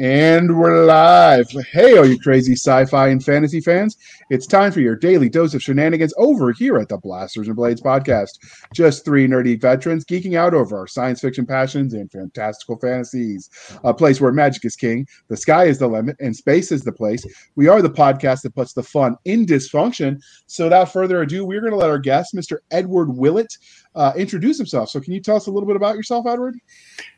And we're live. Hey, all you crazy sci fi and fantasy fans. It's time for your daily dose of shenanigans over here at the Blasters and Blades podcast. Just three nerdy veterans geeking out over our science fiction passions and fantastical fantasies. A place where magic is king, the sky is the limit, and space is the place. We are the podcast that puts the fun in dysfunction. So, without further ado, we're going to let our guest, Mr. Edward Willett, uh, introduce himself. So, can you tell us a little bit about yourself, Edward?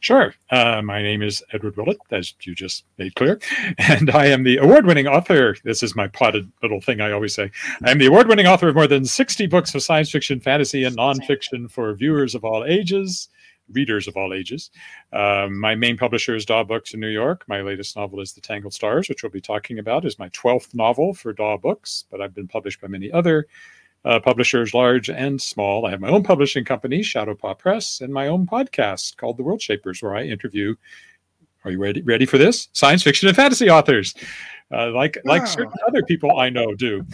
Sure. Uh, my name is Edward Willett, as you just made clear, and I am the award winning author. This is my potted little thing I always say. I am the award winning author of more than 60 books of science fiction, fantasy, and nonfiction for viewers of all ages. Readers of all ages. Um, my main publisher is Daw Books in New York. My latest novel is The Tangled Stars, which we'll be talking about, is my 12th novel for Daw Books, but I've been published by many other uh, publishers, large and small. I have my own publishing company, Shadowpaw Press, and my own podcast called The World Shapers, where I interview. Are you ready? Ready for this? Science fiction and fantasy authors, uh, like wow. like certain other people I know do.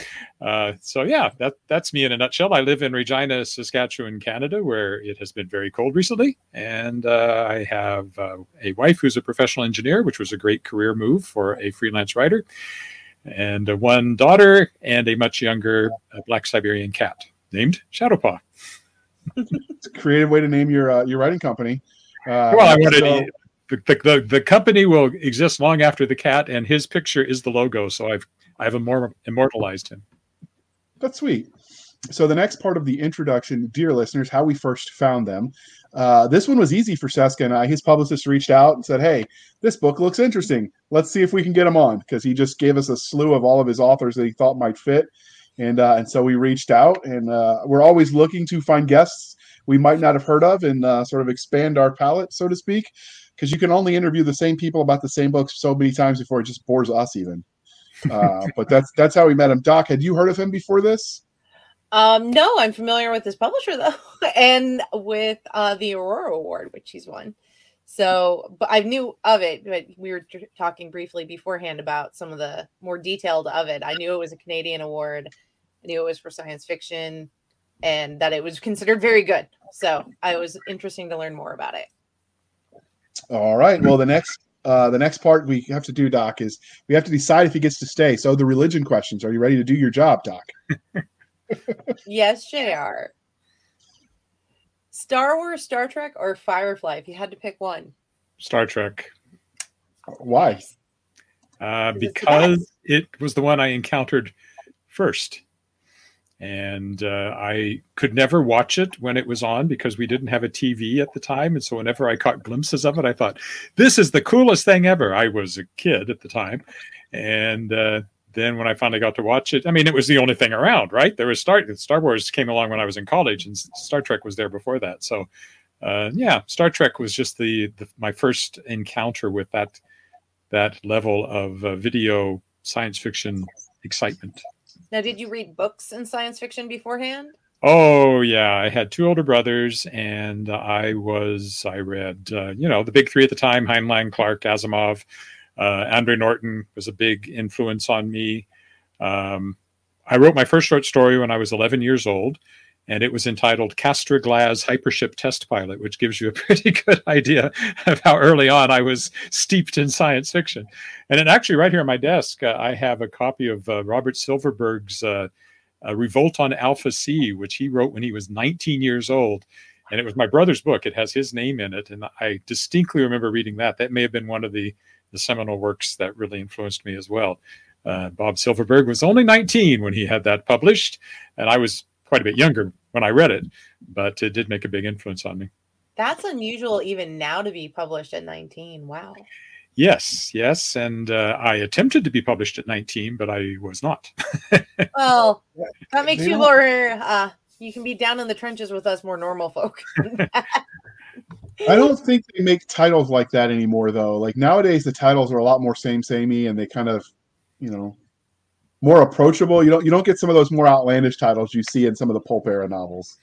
Uh, so yeah, that that's me in a nutshell. I live in Regina, Saskatchewan, Canada, where it has been very cold recently, and uh, I have uh, a wife who's a professional engineer, which was a great career move for a freelance writer and one daughter and a much younger uh, black Siberian cat named Shadowpaw. it's a creative way to name your uh, your writing company. Uh, well, I wanted so, the, the, the company will exist long after the cat, and his picture is the logo. So I've I've immortalized him. That's sweet. So the next part of the introduction, dear listeners, how we first found them. Uh, this one was easy for Cisca and I. His publicist reached out and said, "Hey, this book looks interesting. Let's see if we can get him on." Because he just gave us a slew of all of his authors that he thought might fit, and uh, and so we reached out, and uh, we're always looking to find guests we might not have heard of and uh, sort of expand our palette, so to speak. Because you can only interview the same people about the same books so many times before it just bores us even. Uh, but that's that's how we met him. Doc, had you heard of him before this? Um, no, I'm familiar with this publisher though, and with uh, the Aurora Award, which he's won. So, but I knew of it, but we were talking briefly beforehand about some of the more detailed of it. I knew it was a Canadian award. I knew it was for science fiction, and that it was considered very good. So, I was interesting to learn more about it. All right. Well, the next uh, the next part we have to do, Doc, is we have to decide if he gets to stay. So the religion questions. Are you ready to do your job, Doc? yes, JR. Star Wars, Star Trek, or Firefly? If you had to pick one, Star Trek. Why? Uh, because it was the one I encountered first. And uh, I could never watch it when it was on because we didn't have a TV at the time. And so whenever I caught glimpses of it, I thought, this is the coolest thing ever. I was a kid at the time. And uh, then when I finally got to watch it, I mean, it was the only thing around, right? There was Star Star Wars came along when I was in college, and Star Trek was there before that. So, uh, yeah, Star Trek was just the, the, my first encounter with that that level of uh, video science fiction excitement. Now, did you read books in science fiction beforehand? Oh yeah, I had two older brothers, and I was I read uh, you know the big three at the time: Heinlein, Clarke, Asimov. Uh, Andre Norton was a big influence on me. Um, I wrote my first short story when I was 11 years old, and it was entitled Castor Glass Hypership Test Pilot, which gives you a pretty good idea of how early on I was steeped in science fiction. And then, actually, right here on my desk, uh, I have a copy of uh, Robert Silverberg's uh, Revolt on Alpha C, which he wrote when he was 19 years old. And it was my brother's book. It has his name in it. And I distinctly remember reading that. That may have been one of the the seminal works that really influenced me as well. Uh, Bob Silverberg was only 19 when he had that published, and I was quite a bit younger when I read it, but it did make a big influence on me. That's unusual even now to be published at 19. Wow. Yes, yes. And uh, I attempted to be published at 19, but I was not. well, that makes you more, uh, you can be down in the trenches with us more normal folk. I don't think they make titles like that anymore, though. Like nowadays, the titles are a lot more same samey, and they kind of, you know, more approachable. You don't you don't get some of those more outlandish titles you see in some of the pulp era novels.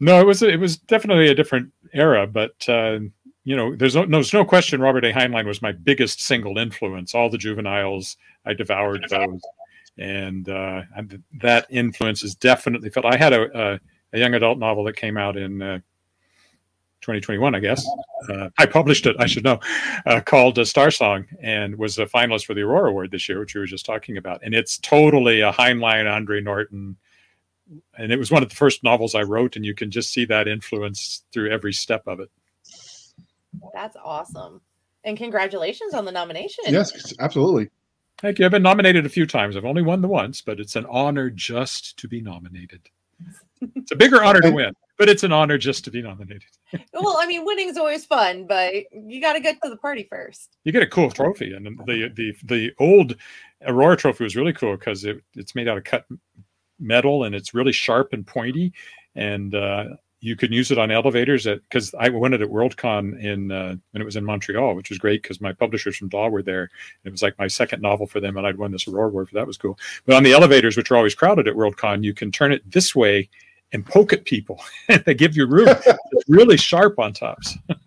No, it was it was definitely a different era, but uh, you know, there's no, there's no question. Robert A. Heinlein was my biggest single influence. All the juveniles, I devoured those, and, uh, that influence is definitely felt. I had a, a, a young adult novel that came out in uh, 2021, I guess. Uh, I published it, I should know, uh, called uh, Star Song and was a finalist for the Aurora Award this year, which we were just talking about. And it's totally a Heinlein, Andre Norton. And it was one of the first novels I wrote, and you can just see that influence through every step of it. That's awesome. And congratulations on the nomination. Yes, absolutely. Thank you. I've been nominated a few times. I've only won the once, but it's an honor just to be nominated. It's a bigger honor to win, but it's an honor just to be nominated. well, I mean, winning is always fun, but you got to get to the party first. You get a cool trophy, and the the the old Aurora trophy was really cool because it, it's made out of cut metal and it's really sharp and pointy, and uh, you can use it on elevators at because I won it at Worldcon in uh, when it was in Montreal, which was great because my publishers from DAW were there. It was like my second novel for them, and I'd won this Aurora Award for that was cool. But on the elevators, which are always crowded at Worldcon, you can turn it this way and poke at people. they give you room. it's really sharp on tops.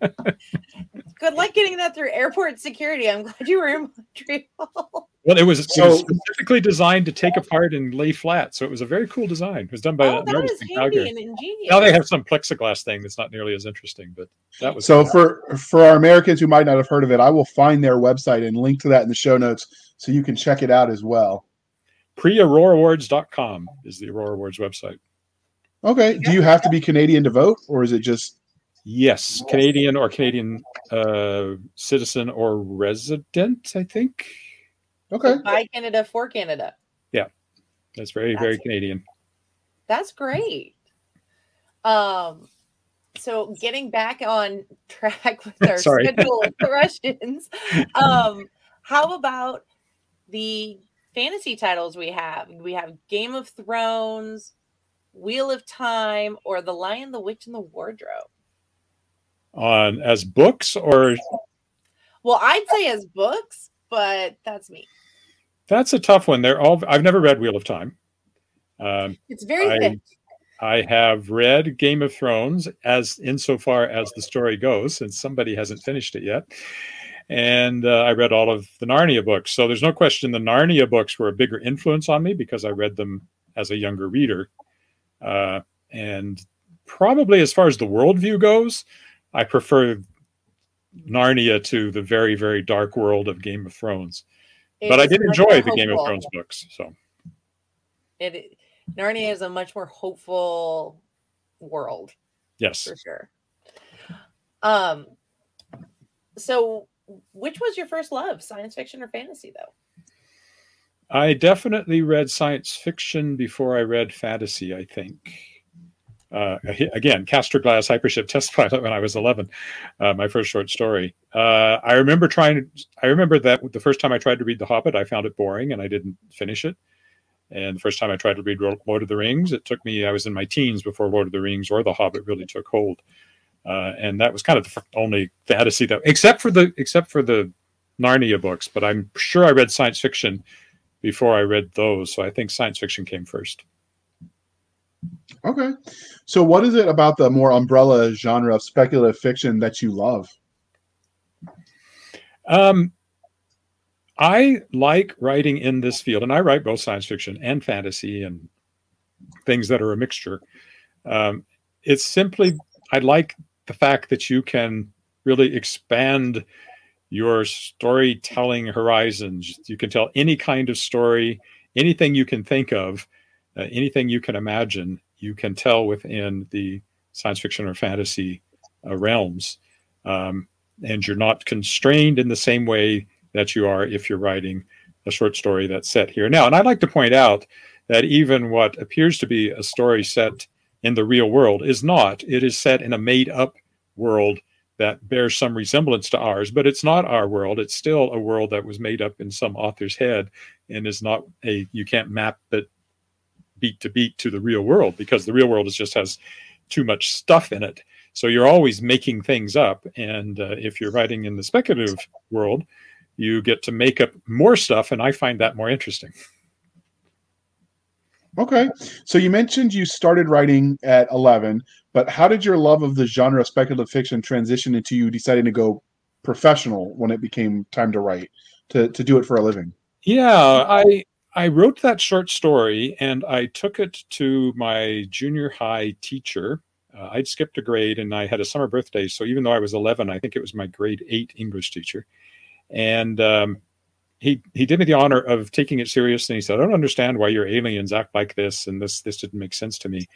Good luck getting that through airport security. I'm glad you were in Montreal. Well, it was, so, it was specifically designed to take apart and lay flat, so it was a very cool design. It was done by oh, an artist in Calgary. ingenious. Now they have some plexiglass thing that's not nearly as interesting, but that was so cool. for for our Americans who might not have heard of it. I will find their website and link to that in the show notes so you can check it out as well. Prixaurorawards.com is the Aurora Awards website. Okay. Do you have to be Canadian to vote, or is it just? Yes, Canadian or Canadian uh, citizen or resident. I think. Okay. So by Canada for Canada. Yeah, that's very that's, very Canadian. That's great. Um, so getting back on track with our schedule questions, um, how about the fantasy titles we have? We have Game of Thrones, Wheel of Time, or The Lion, the Witch, and the Wardrobe? On as books or? Well, I'd say as books, but that's me. That's a tough one. They're all. I've never read Wheel of Time. Um, it's very I, thick. I have read Game of Thrones as insofar as the story goes, since somebody hasn't finished it yet. And uh, I read all of the Narnia books. So there's no question the Narnia books were a bigger influence on me because I read them as a younger reader. Uh, and probably as far as the worldview goes, I prefer Narnia to the very, very dark world of Game of Thrones. It but I did enjoy the Game of Thrones books. So it Narnia is a much more hopeful world. Yes. For sure. Um so which was your first love, science fiction or fantasy though? I definitely read science fiction before I read fantasy, I think. Uh, again, Castor Glass Hypership Test Pilot when I was 11, uh, my first short story. Uh, I remember trying, I remember that the first time I tried to read The Hobbit, I found it boring and I didn't finish it. And the first time I tried to read Lord of the Rings, it took me, I was in my teens before Lord of the Rings or The Hobbit really took hold. Uh, and that was kind of the only fantasy that, except for the, except for the Narnia books, but I'm sure I read science fiction before I read those. So I think science fiction came first. Okay. So what is it about the more umbrella genre of speculative fiction that you love? Um, I like writing in this field, and I write both science fiction and fantasy and things that are a mixture. Um, it's simply, I like the fact that you can really expand your storytelling horizons. You can tell any kind of story, anything you can think of, uh, anything you can imagine, you can tell within the science fiction or fantasy uh, realms. Um, and you're not constrained in the same way that you are if you're writing a short story that's set here now. And I'd like to point out that even what appears to be a story set in the real world is not. It is set in a made up world that bears some resemblance to ours, but it's not our world. It's still a world that was made up in some author's head and is not a, you can't map it beat to beat to the real world because the real world is just has too much stuff in it. So you're always making things up. And uh, if you're writing in the speculative world, you get to make up more stuff. And I find that more interesting. Okay. So you mentioned you started writing at 11, but how did your love of the genre of speculative fiction transition into you deciding to go professional when it became time to write, to, to do it for a living? Yeah, I I wrote that short story and I took it to my junior high teacher uh, I'd skipped a grade and I had a summer birthday. So even though I was 11, I think it was my grade eight English teacher. And um, he, he did me the honor of taking it seriously. He said, I don't understand why your aliens act like this. And this, this didn't make sense to me.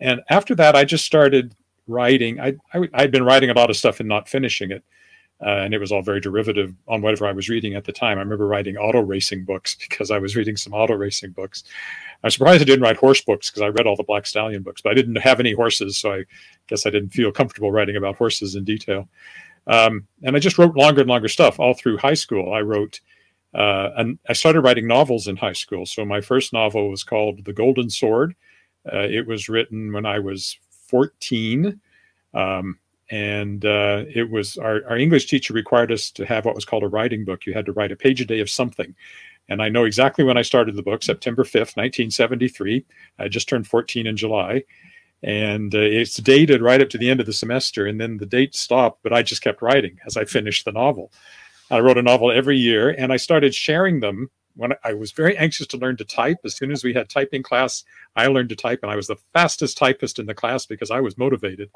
And after that, I just started writing. I, I, I'd been writing a lot of stuff and not finishing it. Uh, and it was all very derivative on whatever I was reading at the time. I remember writing auto racing books because I was reading some auto racing books. I'm surprised I didn't write horse books because I read all the Black Stallion books, but I didn't have any horses, so I guess I didn't feel comfortable writing about horses in detail. Um, and I just wrote longer and longer stuff all through high school. I wrote, uh, and I started writing novels in high school. So my first novel was called The Golden Sword. Uh, it was written when I was 14. Um, and uh, it was our, our English teacher required us to have what was called a writing book. You had to write a page a day of something. And I know exactly when I started the book, September 5th, 1973. I just turned 14 in July. And uh, it's dated right up to the end of the semester. And then the date stopped, but I just kept writing as I finished the novel. I wrote a novel every year and I started sharing them when I was very anxious to learn to type. As soon as we had typing class, I learned to type and I was the fastest typist in the class because I was motivated.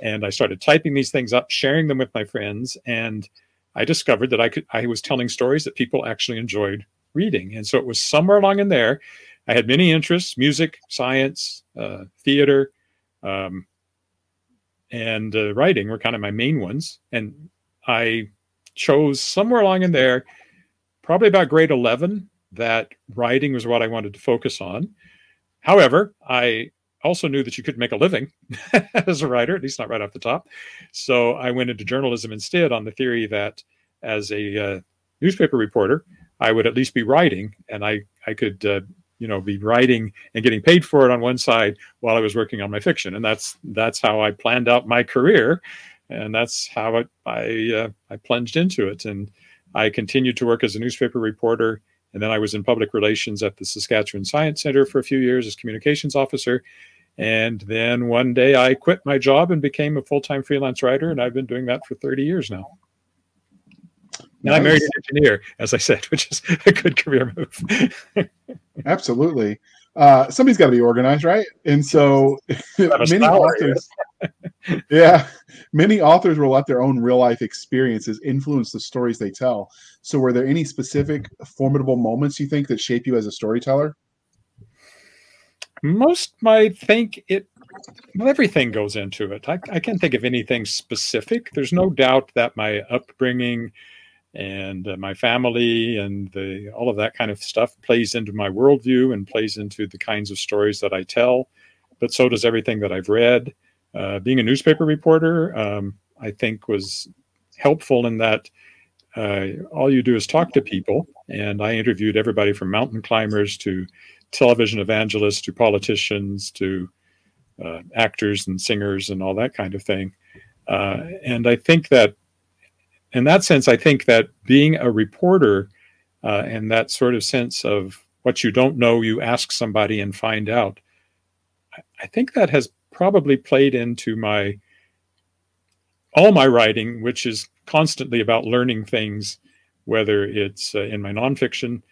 And I started typing these things up, sharing them with my friends. And I discovered that I could I was telling stories that people actually enjoyed reading. And so it was somewhere along in there. I had many interests music, science, uh, theater, um, and uh, writing were kind of my main ones. And I chose somewhere along in there, probably about grade 11, that writing was what I wanted to focus on. However, I also knew that you could make a living as a writer, at least not right off the top. So I went into journalism instead on the theory that as a uh, newspaper reporter, I would at least be writing, and I I could uh, you know be writing and getting paid for it on one side while I was working on my fiction, and that's that's how I planned out my career, and that's how I I, uh, I plunged into it, and I continued to work as a newspaper reporter, and then I was in public relations at the Saskatchewan Science Center for a few years as communications officer. And then one day I quit my job and became a full time freelance writer, and I've been doing that for 30 years now. And nice. I married an engineer, as I said, which is a good career move. Absolutely. Uh, somebody's got to be organized, right? And so many authors, yeah, many authors will let their own real life experiences influence the stories they tell. So, were there any specific formidable moments you think that shape you as a storyteller? Most might think it. Well, everything goes into it. I, I can't think of anything specific. There's no doubt that my upbringing and uh, my family and the all of that kind of stuff plays into my worldview and plays into the kinds of stories that I tell. But so does everything that I've read. Uh, being a newspaper reporter, um, I think was helpful in that uh, all you do is talk to people, and I interviewed everybody from mountain climbers to television evangelists to politicians to uh, actors and singers and all that kind of thing. Uh, and I think that in that sense, I think that being a reporter uh, and that sort of sense of what you don't know, you ask somebody and find out. I, think that has probably played into my all my writing, which is constantly about learning things, whether it's uh, in my nonfiction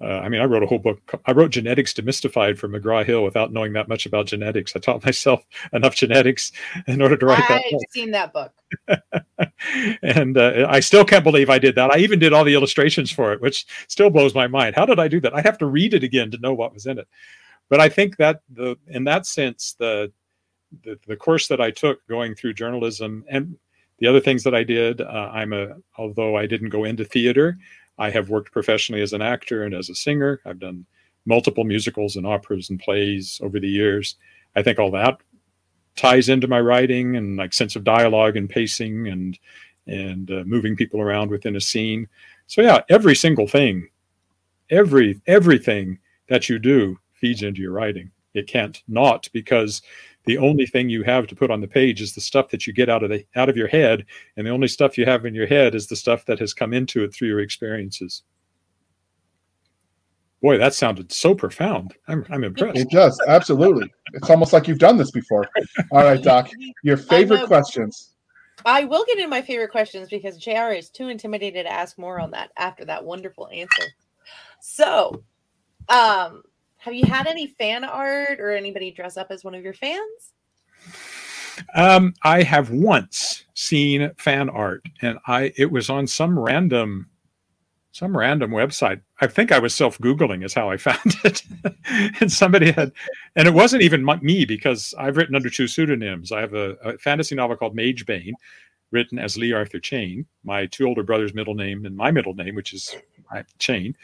uh, I mean, I wrote a whole book. I wrote Genetics Demystified for McGraw Hill without knowing that much about genetics. I taught myself enough genetics in order to write I've that. I've seen that book. and uh, I still can't believe I did that. I even did all the illustrations for it, which still blows my mind. How did I do that? I'd have to read it again to know what was in it. But I think that the in that sense, the the, the course that I took going through journalism and the other things that I did, uh, I'm a although I didn't go into theater, I have worked professionally as an actor and as a singer. I've done multiple musicals and operas and plays over the years. I think all that ties into my writing and like sense of dialogue and pacing and and uh, moving people around within a scene. So yeah, every single thing, every everything that you do feeds into your writing. It can't not because the only thing you have to put on the page is the stuff that you get out of the out of your head and the only stuff you have in your head is the stuff that has come into it through your experiences. Boy that sounded so profound. I'm, I'm impressed. it does absolutely. It's almost like you've done this before. All right doc your favorite questions. I will get in my favorite questions because JR is too intimidated to ask more on that after that wonderful answer. So, um, have you had any fan art or anybody dress up as one of your fans? Um, I have once seen fan art, and I it was on some random some random website. I think I was self googling is how I found it, and somebody had, and it wasn't even me because I've written under two pseudonyms. I have a, a fantasy novel called Magebane, written as Lee Arthur Chane, my two older brothers' middle name and my middle name, which is Chane,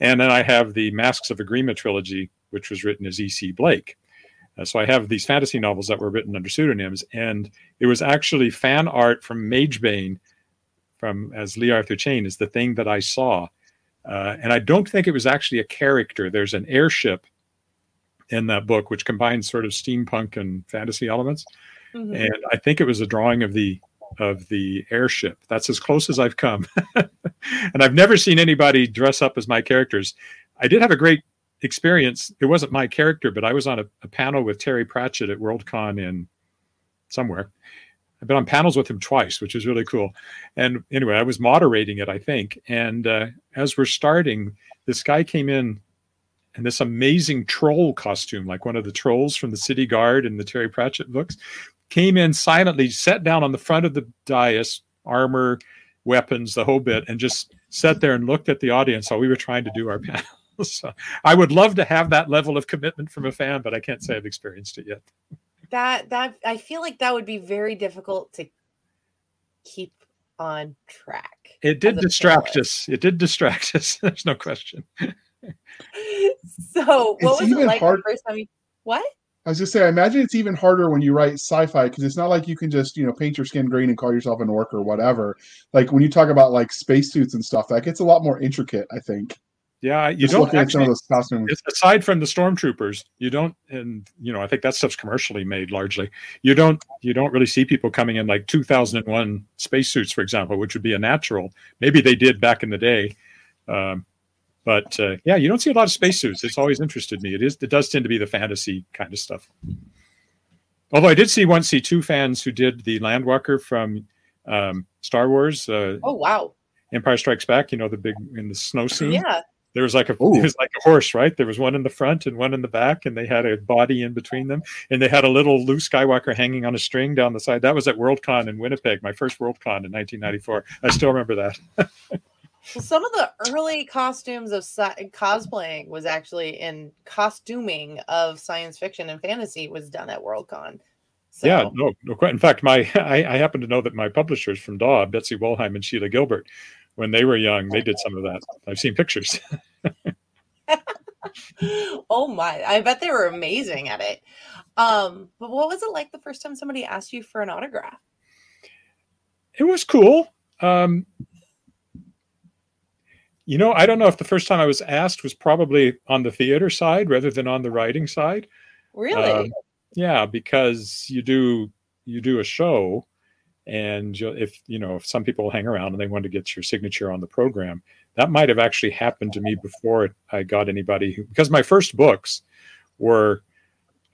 and then I have the Masks of Aygrima trilogy, which was written as E.C. Blake. Uh, so I have these fantasy novels that were written under pseudonyms, and it was actually fan art from Magebane from as Lee Arthur Chane, is the thing that I saw. Uh, and I don't think it was actually a character. There's an airship in that book which combines sort of steampunk and fantasy elements. Mm-hmm. And I think it was a drawing of the of the airship. That's as close as I've come. and I've never seen anybody dress up as my characters. I did have a great experience. It wasn't my character, but I was on a, a panel with Terry Pratchett at Worldcon in somewhere. I've been on panels with him twice, which is really cool. And anyway, I was moderating it, I think. And uh, as we're starting, this guy came in in this amazing troll costume, like one of the trolls from the City Guard in the Terry Pratchett books, came in silently, sat down on the front of the dais, armor, weapons, the whole bit, and just sat there and looked at the audience while we were trying to do our panel. so I would love to have that level of commitment from a fan, but I can't say I've experienced it yet that that I feel like that would be very difficult to keep on track. It did distract us. It did distract us. There's no question. so, what it's was it like hard- the first time you what? I was just saying, I imagine it's even harder when you write sci-fi because it's not like you can just, you know, paint your skin green and call yourself an orc or whatever. Like when you talk about like spacesuits and stuff, that gets a lot more intricate, I think. Yeah, you Just don't actually, aside from the stormtroopers, you don't, and you know, I think that stuff's commercially made largely. You don't, you don't really see people coming in like 2001 spacesuits, for example, which would be a natural. Maybe they did back in the day, um, but uh, yeah, you don't see a lot of spacesuits. It's always interested me. It is, it does tend to be the fantasy kind of stuff. Although I did see once see two fans who did the Landwalker from um, Star Wars. Uh, oh wow! Empire Strikes Back. You know the big in the snow scene. Yeah there was like a Ooh. it was like a horse, right? There was one in the front and one in the back, and they had a body in between them, and they had a little Luke Skywalker hanging on a string down the side. That was at Worldcon in Winnipeg, my first Worldcon in 1994. I still remember that. well, some of the early costumes of cosplaying was actually in costuming of science fiction and fantasy was done at Worldcon. So. Yeah, no, no. In fact, my I, I happen to know that my publishers from DAW, Betsy Wollheim and Sheila Gilbert, when they were young, they did some of that. I've seen pictures. oh my! I bet they were amazing at it. Um, but what was it like the first time somebody asked you for an autograph? It was cool. Um, you know, I don't know if the first time I was asked was probably on the theater side rather than on the writing side. Really? Um, yeah, because you do you do a show and if you know if some people hang around and they want to get your signature on the program that might have actually happened to me before i got anybody who because my first books were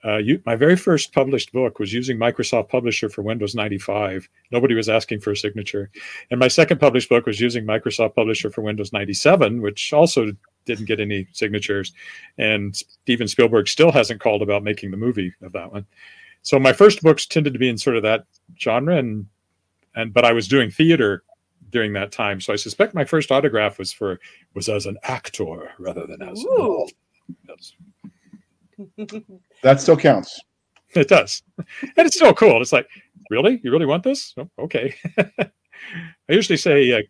uh, you, my very first published book was using Microsoft Publisher for Windows 95. Nobody was asking for a signature. And my second published book was using Microsoft Publisher for Windows 97, which also didn't get any signatures. And Steven Spielberg still hasn't called about making the movie of that one. So my first books tended to be in sort of that genre, and and but I was doing theater during that time, so I suspect my first autograph was for was as an actor rather than as. Yes. that still counts. It does, and it's still cool. It's like, really, you really want this? Oh, okay. I usually say, uh,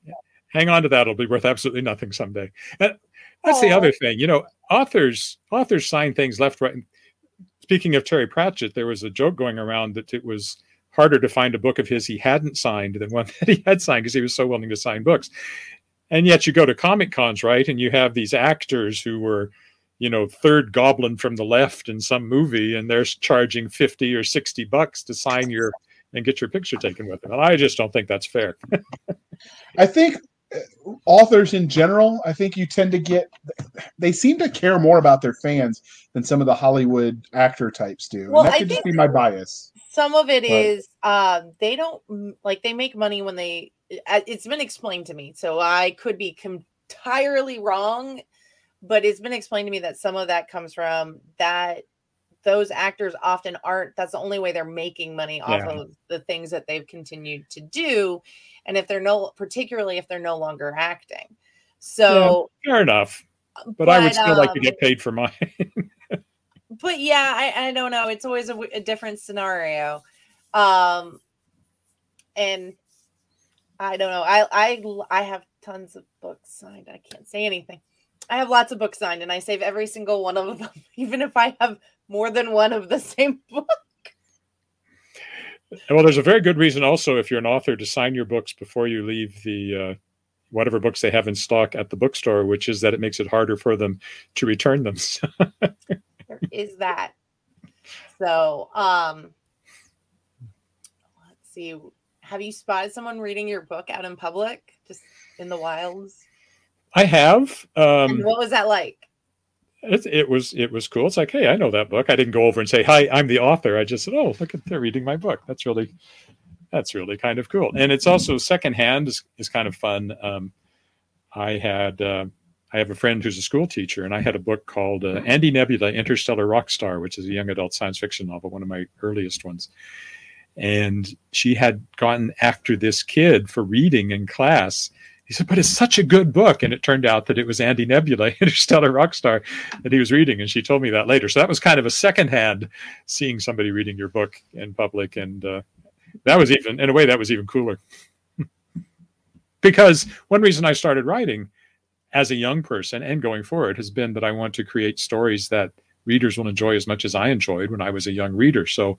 hang on to that; it'll be worth absolutely nothing someday. And that's Aww. the other thing, you know. Authors authors sign things left, right. Speaking of Terry Pratchett, there was a joke going around that it was harder to find a book of his he hadn't signed than one that he had signed because he was so willing to sign books. And yet you go to Comic Cons, right? And you have these actors who were, you know, third goblin from the left in some movie, and they're charging 50 or 60 bucks to sign your and get your picture taken with them. And I just don't think that's fair. I think uh, authors in general, I think you tend to get they seem to care more about their fans than some of the Hollywood actor types do. Well, and that could just be my bias. Some of it but, is um, they don't like they make money when they. It's been explained to me, so I could be entirely wrong, but it's been explained to me that some of that comes from that those actors often aren't that's the only way they're making money off Yeah. of the things that they've continued to do and if they're no particularly if they're no longer acting so Fair enough. But, I would still like to um, get paid for mine. but yeah I, I don't know it's always a different scenario um and i don't know I, I i have tons of books signed i can't say anything i have lots of books signed and i save every single one of them even if i have more than one of the same book. Well, there's a very good reason also if you're an author to sign your books before you leave the uh, whatever books they have in stock at the bookstore, which is that it makes it harder for them to return them. there is that. So um let's see. Have you spotted someone reading your book out in public just in the wilds I have. Um, and what was that like it, it was it was cool. It's like, hey, I know that book. I didn't go over and say, hi, I'm the author. I just said, oh, look at they're reading my book. That's really that's really kind of cool. And it's also secondhand is, is kind of fun. Um, I had uh, I have a friend who's a school teacher, and I had a book called uh, Andy Nebula, Interstellar Rock Star, which is a young adult science fiction novel, one of my earliest ones. And she had gotten after this kid for reading in class. Said, but it's such a good book. And it turned out that it was Andy Nebula, Interstellar Rockstar, that he was reading. And she told me that later. So that was kind of a secondhand seeing somebody reading your book in public. And uh, that was even, in a way, that was even cooler. because one reason I started writing as a young person and going forward has been that I want to create stories that readers will enjoy as much as I enjoyed when I was a young reader. So,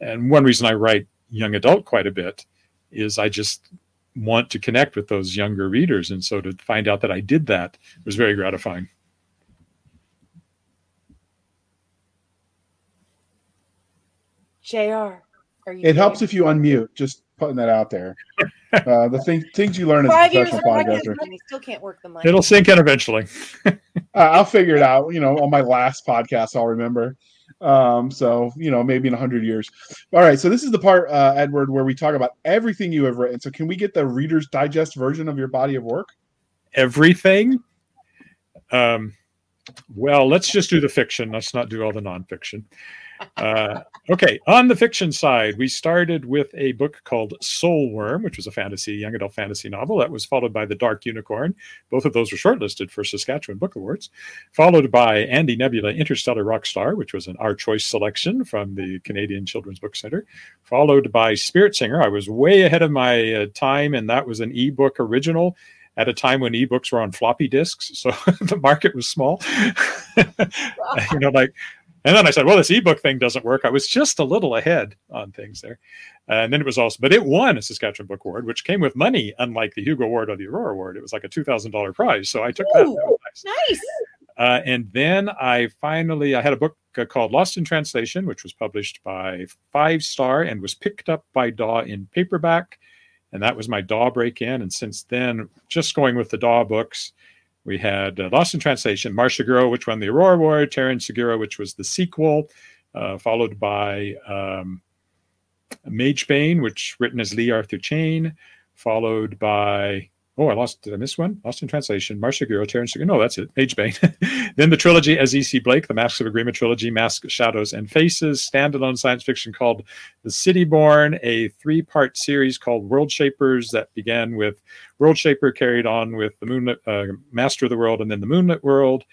and one reason I write young adult quite a bit is I just want to connect with those younger readers. And so to find out that I did that was very gratifying. jr are you It helps if you unmute. Just putting that out there. Uh, the thing, things you learn as a five years professional podcaster. and I still can't work the mic It'll sink in eventually. Uh, I'll figure it out. You know, on my last podcast, I'll remember. Um, so you know, maybe in hundred years. All right. So this is the part, uh, Edward, where we talk about everything you have written. So can we get the Reader's Digest version of your body of work? Everything. Um, well, let's just do the fiction. Let's not do all the nonfiction. Uh, okay, on the fiction side, we started with a book called Soul Worm, which was a fantasy, young adult fantasy novel. That was followed by The Dark Unicorn. Both of those were shortlisted for Saskatchewan Book Awards. Followed by Andy Nebula Interstellar Rockstar, which was an Our Choice selection from the Canadian Children's Book Center. Followed by Spirit Singer. I was way ahead of my uh, time, and that was an ebook original at a time when ebooks were on floppy disks, so the market was small. you know, like, and then I said, well, this ebook thing doesn't work. I was just a little ahead on things there. and then it was also, but it won a Saskatchewan Book Award, which came with money, unlike the Hugo Award or the Aurora Award. It was like a $2,000 prize. So I took that. Ooh. that was nice. nice Uh, and then I finally I had a book uh, called Lost in Translation, which was published by Five Star and was picked up by DAW in paperback, and that was my DAW break in. And since then, just going with the DAW books, we had uh, Lost in Translation, Marseguro, which won the Aurora Award, Terra Insegura, which was the sequel, uh, followed by um, Mage Bane, which written as Lee Arthur Chane, followed by Oh, I lost. Did I miss one? Lost in Translation. Marseguro, Terrence. No, that's it. Mage Bane. then the trilogy as E.C. Blake, the Masks of Aygrima trilogy, Masks, Shadows, and Faces. Standalone science fiction called The City Born, a three-part series called World Shapers that began with World Shaper, carried on with the Moonlit uh, Master of the World, and then the Moonlit World.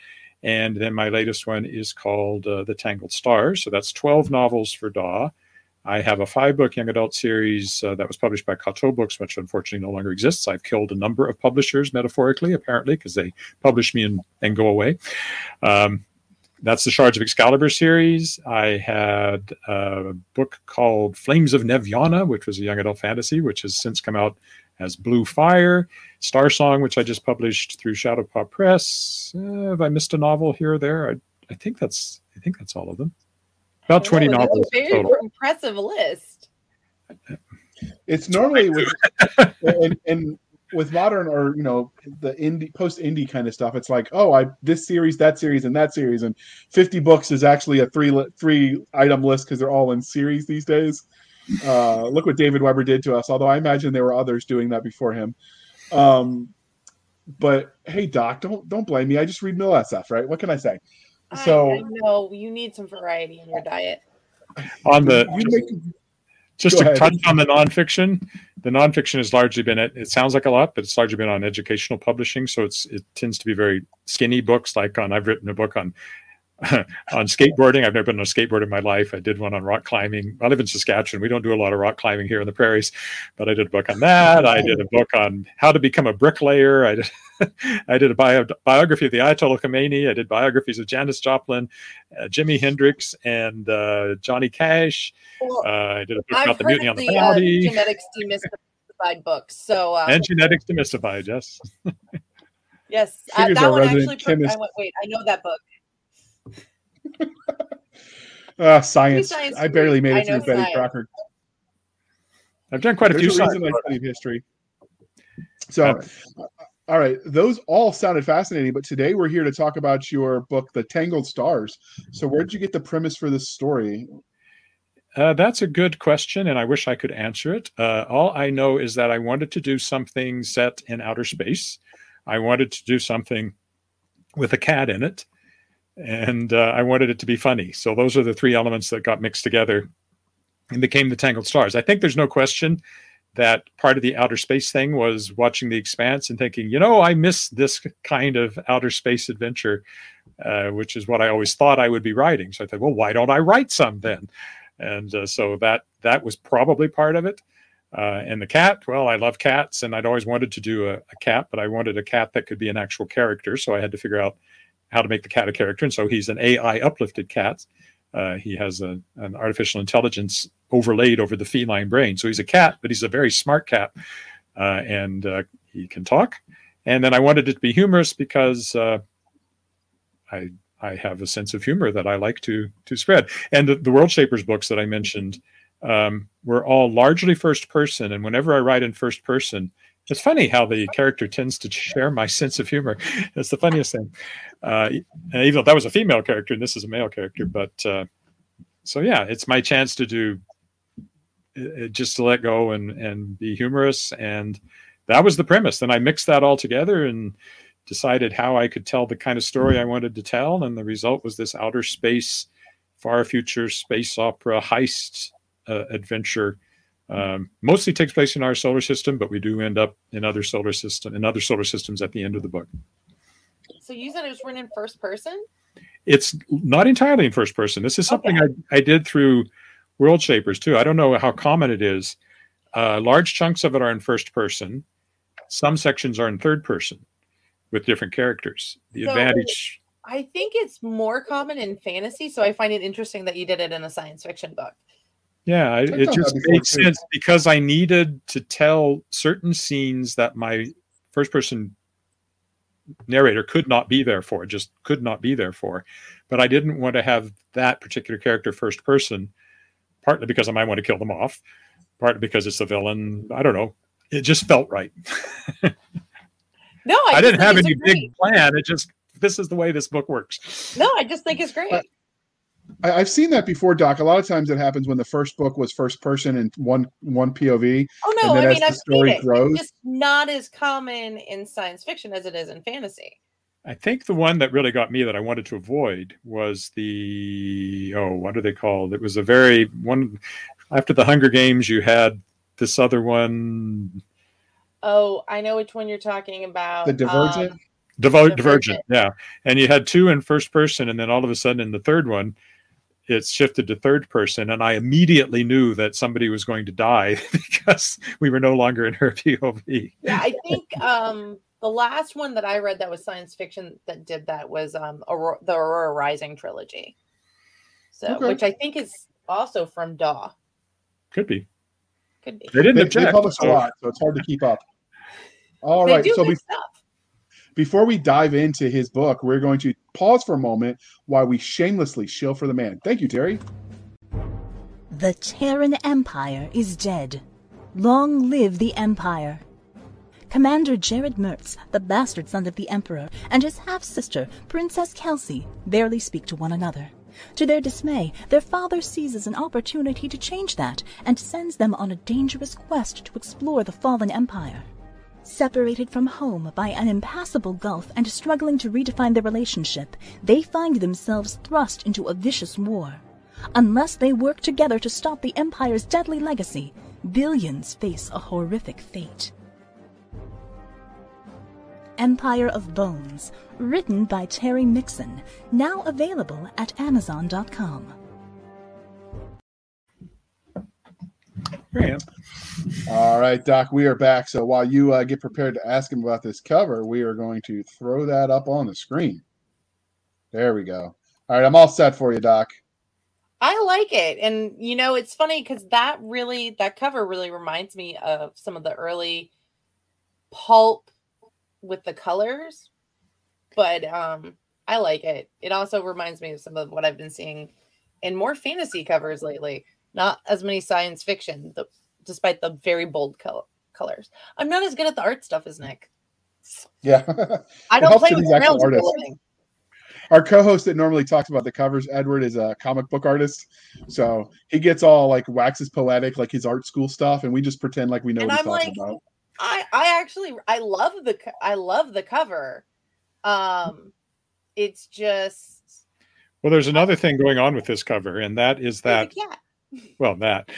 And then my latest one is called uh, The Tangled Stars. So that's 12 novels for DAW. I have a five book young adult series uh, that was published by Coteau Books, which unfortunately no longer exists. I've killed a number of publishers, metaphorically, apparently, because they publish me and, and go away. Um, that's the Shards of Excalibur series. I had a book called Flames of Nevyana, which was a young adult fantasy, which has since come out as Blue Fire. Star Song, which I just published through Shadow Paw Press. Uh, have I missed a novel here or there? I, I think that's I think that's all of them. About 20 Oh, that's novels a very total. impressive list. It's normally with and, and with modern or you know the indie post indie kind of stuff. It's like oh I this series that series and that series and fifty books is actually a three li- three item list because they're all in series these days. Uh, look what David Weber did to us. Although I imagine there were others doing that before him. Um, but hey, Doc, don't don't blame me. I just read mil SF, right? What can I say? So- I, I know you need some variety in your diet. On the just, just to ahead. touch on the nonfiction, the nonfiction has largely been it, it sounds like a lot, but it's largely been on educational publishing. So it's it tends to be very skinny books. Like on I've written a book on on skateboarding. I've never been on a skateboard in my life. I did one on rock climbing. I live in Saskatchewan. We don't do a lot of rock climbing here in the prairies, but I did a book on that. I did a book on how to become a bricklayer. I did I did a bio, biography of the Ayatollah Khomeini. I did biographies of Janis Joplin, uh, Jimi Hendrix, and uh, Johnny Cash. Well, Uh, I did a book I've about the mutiny on the the uh, Bounty genetics demystified books. So um, and genetics demystified. Yes, yes, uh, that one actually. I went, wait, I know that book. Uh, science. science I barely made it know through Betty science. Crocker. I've done quite a There's few. a science reason I books. studied history. So, all right, those all sounded fascinating, but today we're here to talk about your book, The Tangled Stars. So, where did you get the premise for this story? Uh, that's a good question, and I wish I could answer it. Uh, all I know is that I wanted to do something set in outer space. I wanted to do something with a cat in it, and uh, I wanted it to be funny. So those are the three elements that got mixed together and became the Tangled Stars. I think there's no question that part of the outer space thing was watching The Expanse and thinking, you know, I miss this kind of outer space adventure, uh, which is what I always thought I would be writing. So I thought, well, why don't I write some then? and uh, so that that was probably part of it. Uh, and the cat, well, I love cats, and I'd always wanted to do a, a cat, but I wanted a cat that could be an actual character, so I had to figure out how to make the cat a character. And so he's an AI uplifted cat. Uh, he has a, an artificial intelligence overlaid over the feline brain, so he's a cat, but he's a very smart cat, uh, and uh, he can talk. And then I wanted it to be humorous because uh, I I have a sense of humor that I like to to spread. And the, the World Shapers books that I mentioned um, were all largely first person. And whenever I write in first person, it's funny how the character tends to share my sense of humor. It's the funniest thing. Uh, even though that was a female character and this is a male character, but uh, so yeah, it's my chance to do uh, just to let go and and be humorous. And that was the premise. Then I mixed that all together and decided how I could tell the kind of story I wanted to tell, and the result was this outer space, far future space opera heist uh, adventure. Um, mostly takes place in our solar system, but we do end up in other solar system in other solar systems at the end of the book. So you said it was written in first person. It's not entirely in first person. This is something Okay. I, I did through World Shapers too. I don't know how common it is. Uh, large chunks of it are in first person. Some sections are in third person with different characters. The So- advantage I think it's more common in fantasy, so I find it interesting that you did it in a science fiction book. Yeah, I, I've it just makes made too. sense because I needed to tell certain scenes that my first person narrator could not be there for, just could not be there for. But I didn't want to have that particular character first person, partly because I might want to kill them off, partly because it's a villain. I don't know. It just felt right. No, I, I, didn't have any great- big plan. It just this is the way this book works. No, I just think it's great. But- I, I've seen that before, Doc. A lot of times it happens when the first book was first person and one one POV. oh no, and then I as mean the I've seen story it. grows- It's just not as common in science fiction as it is in fantasy. I think the one that really got me that I wanted to avoid was the oh, what are they called? It was a very one after the Hunger Games. You had this other one, Oh, I know which one you're talking about. The Divergent? Um, Devo- Divergent. Divergent, yeah. And you had two in first person, and then all of a sudden in the third one, it's shifted to third person, and I immediately knew that somebody was going to die because we were no longer in her POV. yeah, I think um, the last one that I read that was science fiction that did that was um, Aurora, the Aurora Rising trilogy. So, Okay. which I think is also from Daw. Could be. Could be. They didn't They, object. they publish a lot, so it's hard to keep up. All they right. do So good be- stuff. Before we dive into his book, we're going to pause for a moment while we shamelessly shill for the man. Thank you, Terry. The Terran Empire is dead. Long live the Empire. Commander Jared Mertz, the bastard son of the Emperor, and his half sister, Princess Kelsey, barely speak to one another. To their dismay, their father seizes an opportunity to change that and sends them on a dangerous quest to explore the fallen empire. Separated from home by an impassable gulf and struggling to redefine their relationship, they find themselves thrust into a vicious war. Unless they work together to stop the Empire's deadly legacy, billions face a horrific fate. Empire of Bones, written by Terry Mixon, now available at Amazon.com. Here All right, Doc, we are back. So while you uh, get prepared to ask him about this cover, we are going to throw that up on the screen. There we go. All right, I'm all set for you, Doc. I like it. And you know, it's funny because that really that cover really reminds me of some of the early pulp with the colors. But um I like it. It also reminds me of some of what I've been seeing in more fantasy covers lately. Not as many science fiction, the, despite the very bold color, colors. I'm not as good at the art stuff as Nick. Yeah. I don't helps play with he's actual crayons for a artist. living. Our co-host that normally talks about the covers, Edward, is a comic book artist. So he gets all like waxes poetic, like his art school stuff, and we just pretend like we know And what he's I'm talking like, about. I I actually I love the I love the cover. Um it's just Well, there's another thing going on with this cover, and that is there's a that cat. Well that.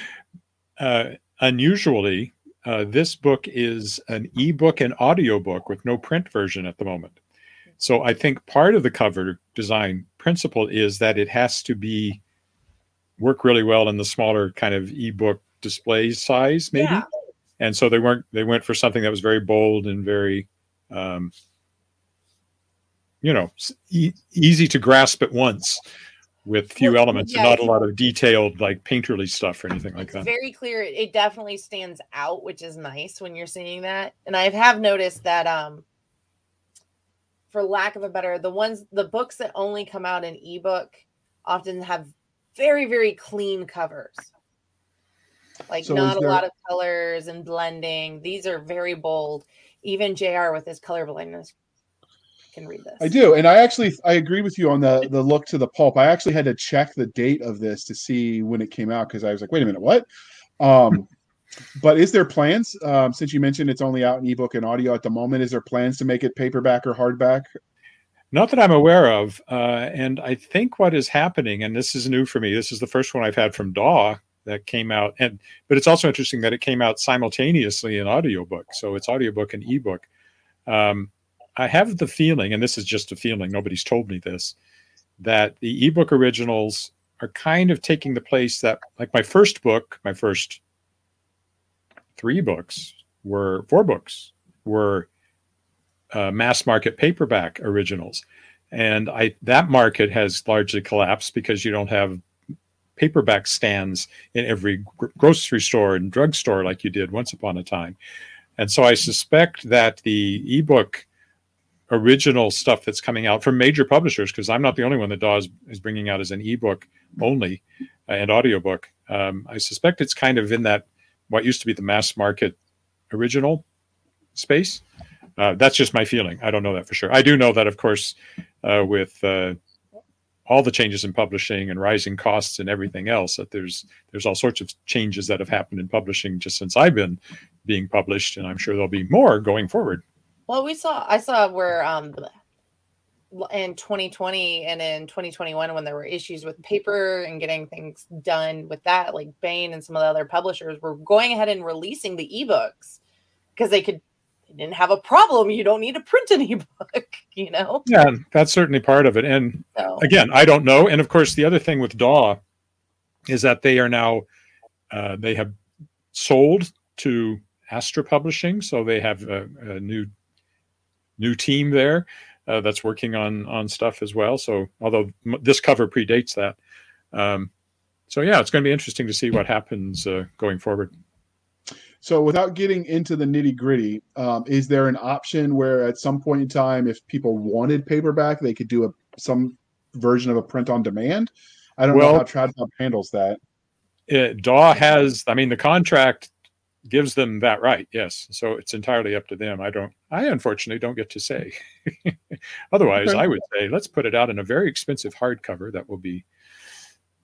Uh, unusually uh, this book is an ebook and audiobook with no print version at the moment. So i think part of the cover design principle is that it has to be work really well in the smaller kind of ebook display size maybe. Yeah. and so they weren't they went for something that was very bold and very um, you know e- easy to grasp at once with few Well, elements yeah, and not a lot of detailed like painterly stuff or anything like it's that very clear. It, it definitely stands out, which is nice when you're seeing that. And I have noticed that um for lack of a better, the ones the books that only come out in ebook often have very, very clean covers. Like So not is a lot of colors and blending. These are very bold. Even JR with his color blindness can read this. I do, and I actually I agree with you on the the look to the pulp. I actually had to check the date of this to see when it came out because I was like, wait a minute, what? Um, but is there plans? Um, since you mentioned it's only out in ebook and audio at the moment, is there plans to make it paperback or hardback? Not that I'm aware of. Uh, and I think what is happening, and this is new for me, this is the first one I've had from Daw that came out. And but it's also interesting that it came out simultaneously in audiobook. So it's audiobook and ebook. Um, I have the feeling, and this is just a feeling, nobody's told me this, that the ebook originals are kind of taking the place that, like my first book, my first three books were four books were uh, mass market paperback originals. And i that market has largely collapsed because you don't have paperback stands in every gr- grocery store and drugstore like you did once upon a time. And so i suspect that the ebook original stuff that's coming out from major publishers because i'm not the only one that DAW's is bringing out as an ebook only uh, and audiobook um, i suspect it's kind of in that what used to be the mass market original space uh, that's just my feeling. I don't know that for sure. I do know that, of course, uh, with uh, all the changes in publishing and rising costs and everything else, that there's there's all sorts of changes that have happened in publishing just since I've been being published, and I'm sure there'll be more going forward. Well, we saw I saw where um in 2020 and in 2021 when there were issues with paper and getting things done with that, like Baen and some of the other publishers were going ahead and releasing the ebooks because they could they didn't have a problem. You don't need to print an ebook, you know. Yeah, that's certainly part of it. And So again, I don't know. And of course, the other thing with DAW is that they are now uh, they have sold to Astra Publishing, so they have a, a new new team there uh, that's working on on stuff as well. So although m- this cover predates that, um, so yeah, it's going to be interesting to see what happens uh, going forward. So, without getting into the nitty gritty, um, is there an option where at some point in time, if people wanted paperback, they could do a some version of a print on demand? I don't Well- know how TradPub handles that. It, DAW has, I mean, the contract gives them that right. Yes, so it's entirely up to them. I don't, I unfortunately don't get to say. Otherwise, I would say let's put it out in a very expensive hardcover that will be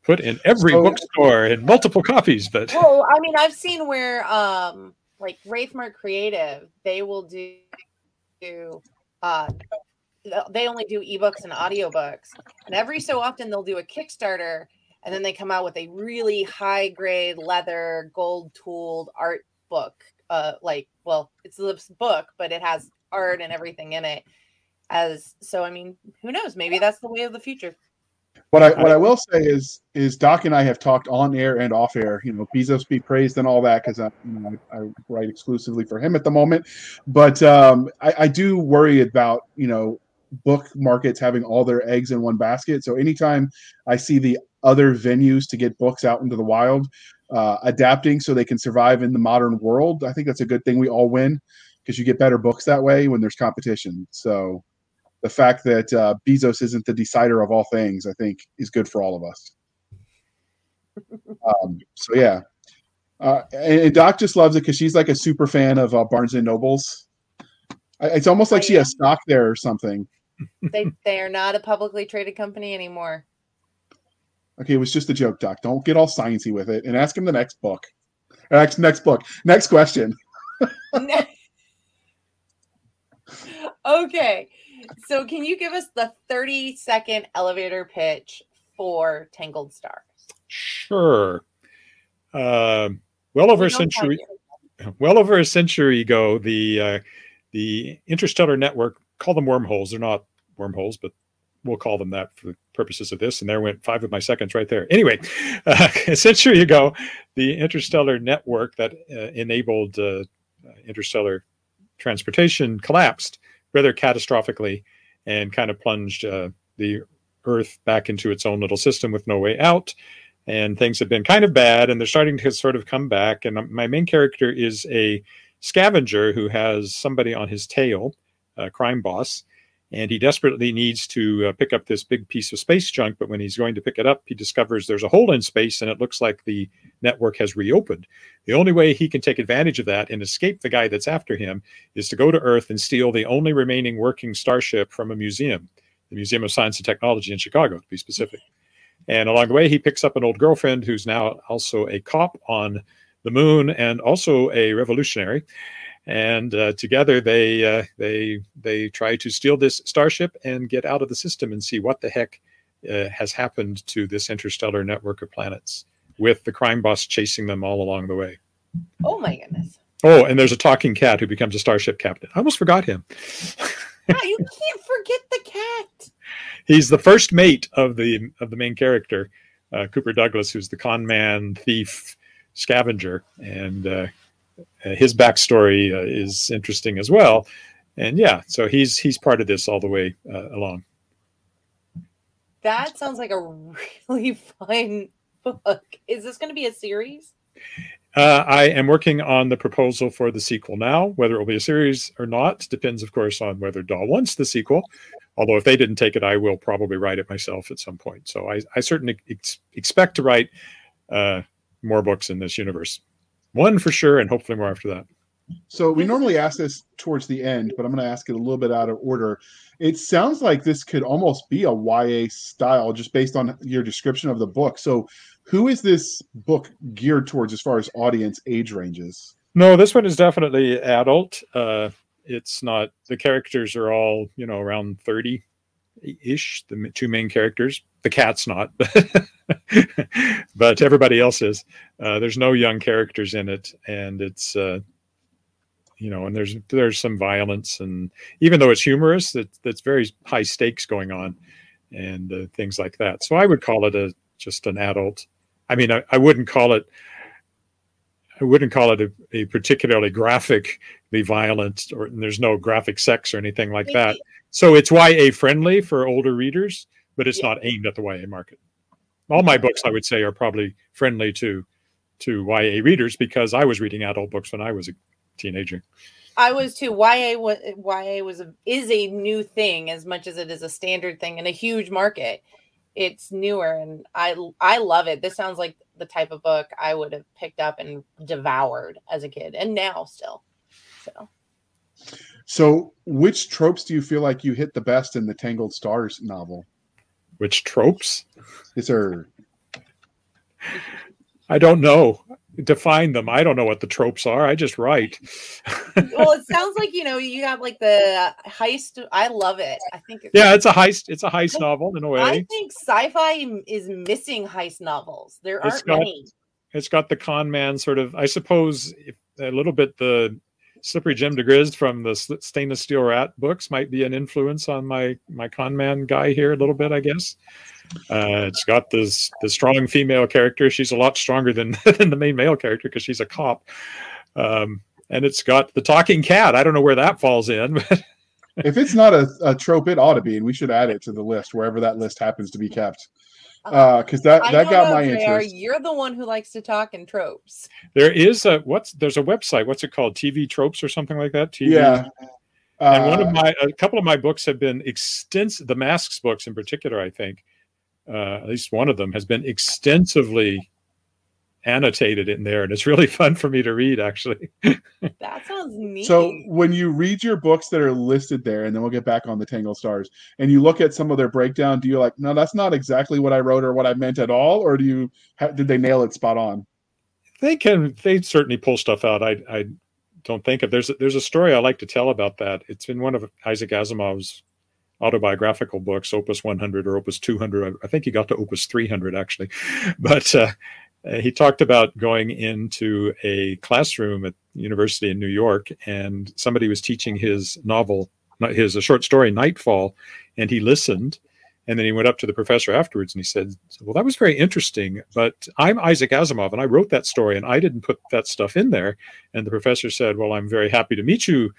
put in every So- bookstore in multiple copies. But well, I mean, I've seen where um like Wraithmark Creative, they will do do uh they only do ebooks and audiobooks. And every so often they'll do a Kickstarter and then they come out with a really high grade leather gold tooled art book. Uh like well, it's this book, but it has art and everything in it. As so I mean, who knows? Maybe that's the way of the future. What I what I will say is is Doc and I have talked on air and off air. You know, Bezos be praised and all that because I, you know, I, I, write exclusively for him at the moment. But um, I, I do worry about you know book markets having all their eggs in one basket. So anytime I see the other venues to get books out into the wild uh, adapting so they can survive in the modern world, I think that's a good thing. We all win because you get better books that way when there's competition. So the fact that uh, Bezos isn't the decider of all things, I think, is good for all of us. Um, so yeah, uh, and Doc just loves it because she's like a super fan of uh, Barnes and Nobles. It's almost like she has stock there or something. They they are not a publicly traded company anymore. Okay, it was just a joke, Doc. Don't get all sciencey with it, and ask him the next book. Next next book. Next question. okay. So, can you give us the 30 second elevator pitch for Tangled Stars? Sure. Uh, well over we a century. Well over a century ago, the uh, the interstellar network call them wormholes. They're not wormholes, but we'll call them that for the purposes of this. And there went five of my seconds right there. Anyway, uh, a century ago, the interstellar network that uh, enabled uh, interstellar transportation collapsed rather catastrophically and kind of plunged uh, the Earth back into its own little system with no way out. And things have been kind of bad, and they're starting to sort of come back. And my main character is a scavenger who has somebody on his tail, a crime boss, and he desperately needs to uh, pick up this big piece of space junk. But when he's going to pick it up, he discovers there's a hole in space, and it looks like the network has reopened. The only way he can take advantage of that and escape the guy that's after him is to go to Earth and steal the only remaining working starship from a museum, the Museum of Science and Technology in Chicago, to be specific. And along the way, he picks up an old girlfriend who's now also a cop on the moon and also a revolutionary and uh, together they uh, they they try to steal this starship and get out of the system and see what the heck uh, has happened to this interstellar network of planets with the crime boss chasing them all along the way. Oh my goodness! Oh, and there's a talking cat who becomes a starship captain. I almost forgot him. you can't forget the cat. He's the first mate of the of the main character, uh, Cooper Douglas, who's the con man, thief, scavenger, and uh, his backstory uh, is interesting as well. And yeah, so he's he's part of this all the way uh, along. That sounds like a really fun book. Is this going to be a series? Uh, I am working on the proposal for the sequel now. Whether it will be a series or not depends, of course, on whether Daw wants the sequel. Although, if they didn't take it, I will probably write it myself at some point. So, I, I certainly ex- expect to write uh, more books in this universe. One for sure, and hopefully more after that. So we normally ask this towards the end, but I'm going to ask it a little bit out of order. It sounds like this could almost be a YA style, just based on your description of the book. So, who is this book geared towards as far as audience age ranges? No, this one is definitely adult. Uh, it's not. The characters are all you know around thirty ish. The two main characters. The cat's not, but everybody else is. Uh, there's no young characters in it, and it's uh, you know, and there's there's some violence, and even though it's humorous, that that's very high stakes going on, and uh, things like that. So I would call it a just an adult. I mean, I, I wouldn't call it. I wouldn't call it a, a particularly graphically violent, or there's no graphic sex or anything like that. So it's YA friendly for older readers, but it's yeah. not aimed at the YA market. All my books, I would say, are probably friendly to to YA readers because I was reading adult books when I was a teenager. I was too. YA was YA was a, is a new thing as much as it is a standard thing in a huge market. It's newer and I I love it. This sounds like the type of book I would have picked up and devoured as a kid and now still. So so, which tropes do you feel like you hit the best in the Tangled Stars novel? Which tropes? Is there? I don't know. define them. I don't know what the tropes are. I just write. well, it sounds like you know you have like the heist. I love it. I think. It's, yeah, it's a heist. It's a heist novel in a way. I think sci-fi is missing heist novels. There aren't got, many. It's got the con man sort of. I suppose a little bit the slippery Jim diGriz from the stainless steel rat books might be an influence on my my con man guy here a little bit. I guess. Uh, it's got this the strong female character. She's a lot stronger than than the main male character because she's a cop. Um, and it's got the talking cat. I don't know where that falls in. But if it's not a, a, trope, it ought to be, and we should add it to the list wherever that list happens to be kept. Because uh, that that got my JR, interest. You're the one who likes to talk in tropes. There is a what's there's a website. What's it called? TV tropes or something like that. TV. Yeah. And one of uh, my a couple of my books have been extensive. The masks books in particular, I think, uh, at least one of them has been extensively annotated in there and it's really fun for me to read actually. That sounds neat. so when you read your books that are listed there and then we'll get back on the tangle stars and you look at some of their breakdown do you like no that's not exactly what i wrote or what i meant at all or do you did they nail it spot on? They can they certainly pull stuff out. I i don't think of there's a, there's a story i like to tell about that. It's in one of isaac asimov's autobiographical books, Opus 100 or Opus 200. I think he got to Opus 300 actually, but uh, he talked about going into a classroom at university in New York, and somebody was teaching his novel, his a short story, Nightfall, and he listened. And then he went up to the professor afterwards and he said, Well, that was very interesting, but I'm Isaac Asimov and I wrote that story and I didn't put that stuff in there. And the professor said, Well, I'm very happy to meet you,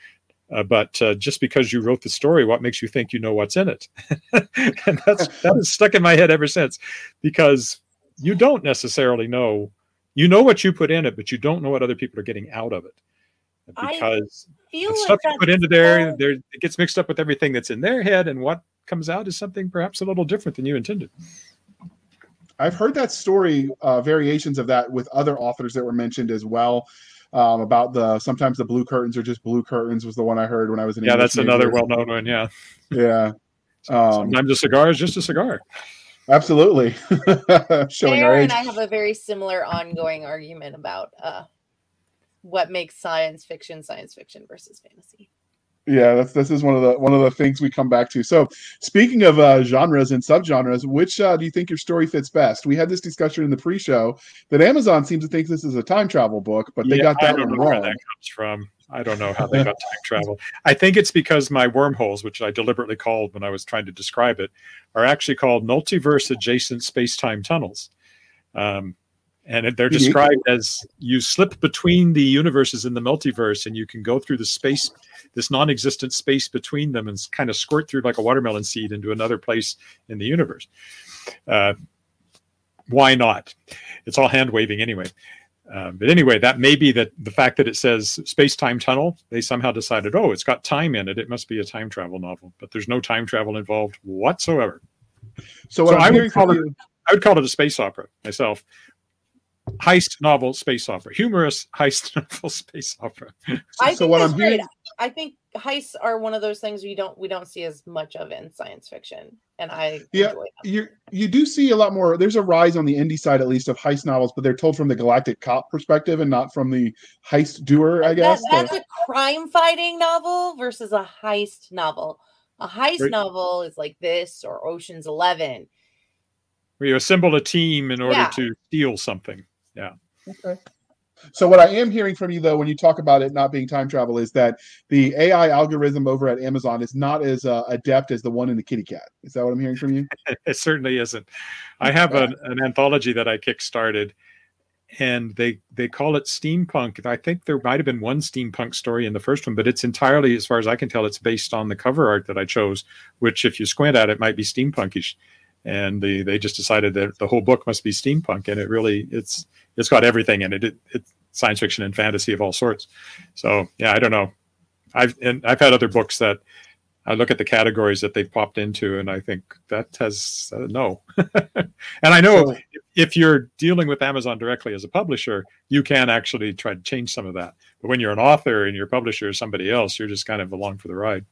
uh, but uh, just because you wrote the story, what makes you think you know what's in it? and that's that has stuck in my head ever since, because you don't necessarily know. You know what you put in it, but you don't know what other people are getting out of it. Because the like stuff you put into there, there, it gets mixed up with everything that's in their head, and what comes out is something perhaps a little different than you intended. I've heard that story, uh, variations of that with other authors that were mentioned as well um, about the sometimes the blue curtains are just blue curtains was the one I heard when I was in. Yeah, English that's another well-known one. Yeah. Yeah. Um, sometimes a cigar is just a cigar. Absolutely. Showing Bear our age. and I have a very similar ongoing argument about uh, what makes science fiction science fiction versus fantasy. Yeah that's this is one of the one of the things we come back to. So speaking of uh, genres and subgenres which uh, do you think your story fits best? We had this discussion in the pre-show that amazon seems to think this is a time travel book but they yeah, got that one wrong that comes from i don't know how they got time travel. I think it's because my wormholes which i deliberately called when i was trying to describe it are actually called multiverse adjacent space-time tunnels. Um, and they're described as you slip between the universes in the multiverse and you can go through the space this non-existent space between them and kind of squirt through like a watermelon seed into another place in the universe. Uh, why not? It's all hand waving anyway uh, but anyway that may be that the fact that it says space-time tunnel they somehow decided oh it's got time in it. It must be a time travel novel but there's no time travel involved whatsoever. So, so I, would call it, I would call it a space opera myself. Heist novel space opera, humorous heist novel space opera. I so what I'm hearing, I think heists are one of those things we don't we don't see as much of in science fiction, and I yeah you you do see a lot more. There's a rise on the indie side at least of heist novels, but they're told from the galactic cop perspective and not from the heist doer. I guess that, that's a crime fighting novel versus a heist novel. A heist right. novel is like this or Ocean's Eleven. Where you assemble a team in order yeah. to steal something. Yeah. Okay. So what I am hearing from you though, when you talk about it not being time travel, is that the AI algorithm over at Amazon is not as uh, adept as the one in the kitty cat. Is that what I'm hearing from you? it certainly isn't. I have an, an anthology that I kickstarted, and they they call it steampunk. I think there might have been one steampunk story in the first one, but it's entirely, as far as I can tell, it's based on the cover art that I chose, which, if you squint at it, might be steampunkish and they they just decided that the whole book must be steampunk and it really it's it's got everything in it. it it's science fiction and fantasy of all sorts. So yeah i don't know. I've and i've had other books that i look at the categories that they've popped into and i think that has uh, no. And i know so, if you're dealing with amazon directly as a publisher you can actually try to change some of that. But when you're an author and your publisher is somebody else you're just kind of along for the ride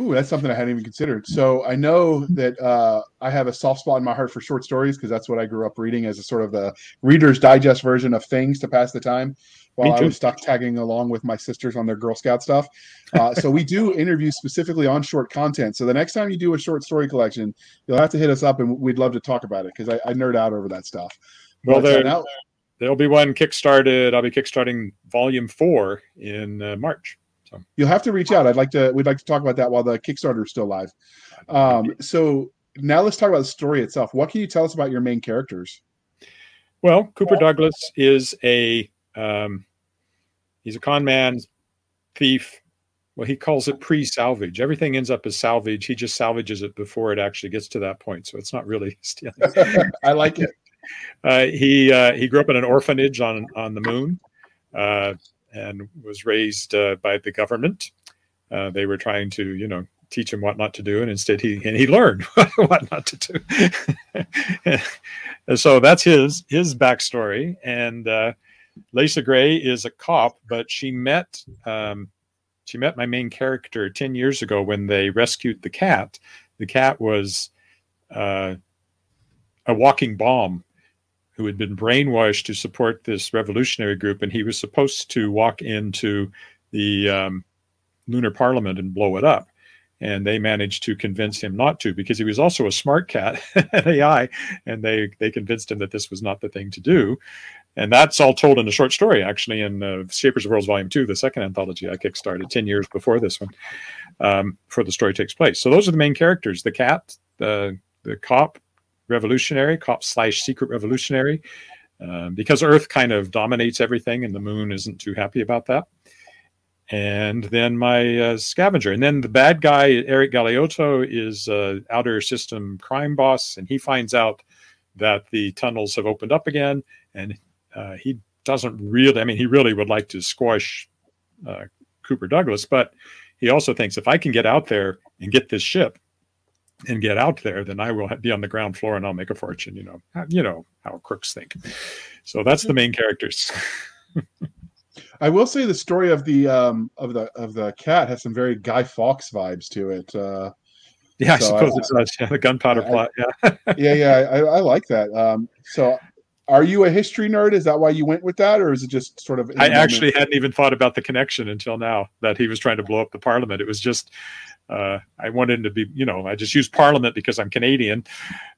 Ooh, that's something I hadn't even considered. So I know that uh, I have a soft spot in my heart for short stories because that's what I grew up reading as a sort of the Reader's Digest version of things to pass the time while I was stuck tagging along with my sisters on their Girl Scout stuff. Uh, so we do interviews specifically on short content. So the next time you do a short story collection, you'll have to hit us up and we'd love to talk about it because I, I, nerd out over that stuff. Well, uh, there, now, there'll be one kickstarted. I'll be kickstarting volume four in uh, March. So you'll have to reach out. I'd like to. We'd like to talk about that while the Kickstarter is still live. Um, so now let's talk about the story itself. What can you tell us about your main characters? Well, Cooper Douglas is a um, he's a con man, thief. Well, he calls it pre-salvage. Everything ends up as salvage. He just salvages it before it actually gets to that point. So it's not really stealing. I like it. Uh, he uh, he grew up in an orphanage on on the moon. Uh, and was raised uh, by the government. Uh, they were trying to, you know, teach him what not to do, and instead he and he learned what not to do. and so that's his his backstory. And uh, Lisa Gray is a cop, but she met um, she met my main character ten years ago when they rescued the cat. The cat was uh, a walking bomb who had been brainwashed to support this revolutionary group, and he was supposed to walk into the um, lunar parliament and blow it up. And they managed to convince him not to because he was also a smart cat at AI, and they they convinced him that this was not the thing to do. And that's all told in a short story, actually, in uh, Shapers of Worlds Volume Two, the second anthology I kickstarted ten years before this one, um, before the story takes place. So those are the main characters: the cat, the the cop, revolutionary, cop slash secret revolutionary, uh, because Earth kind of dominates everything, and the Moon isn't too happy about that. And then my uh, scavenger, and then the bad guy Eric Galeotto is uh, outer system crime boss, and he finds out that the tunnels have opened up again, and uh, he doesn't really. I mean, he really would like to squash uh, Cooper Douglas, but he also thinks if I can get out there and get this ship, and get out there, then I will be on the ground floor and I'll make a fortune. You know, you know how crooks think. So that's the main characters. I will say the story of the um, of the of the cat has some very Guy Fawkes vibes to it. Uh, yeah, so I suppose I, it does. Yeah, the gunpowder I, plot. Yeah, yeah, yeah. I, I like that. Um, so, are you a history nerd? Is that why you went with that, or is it just sort of? I actually hadn't even thought about the connection until now that he was trying to blow up the parliament. It was just uh, I wanted to be, you know, I just use Parliament because I'm Canadian,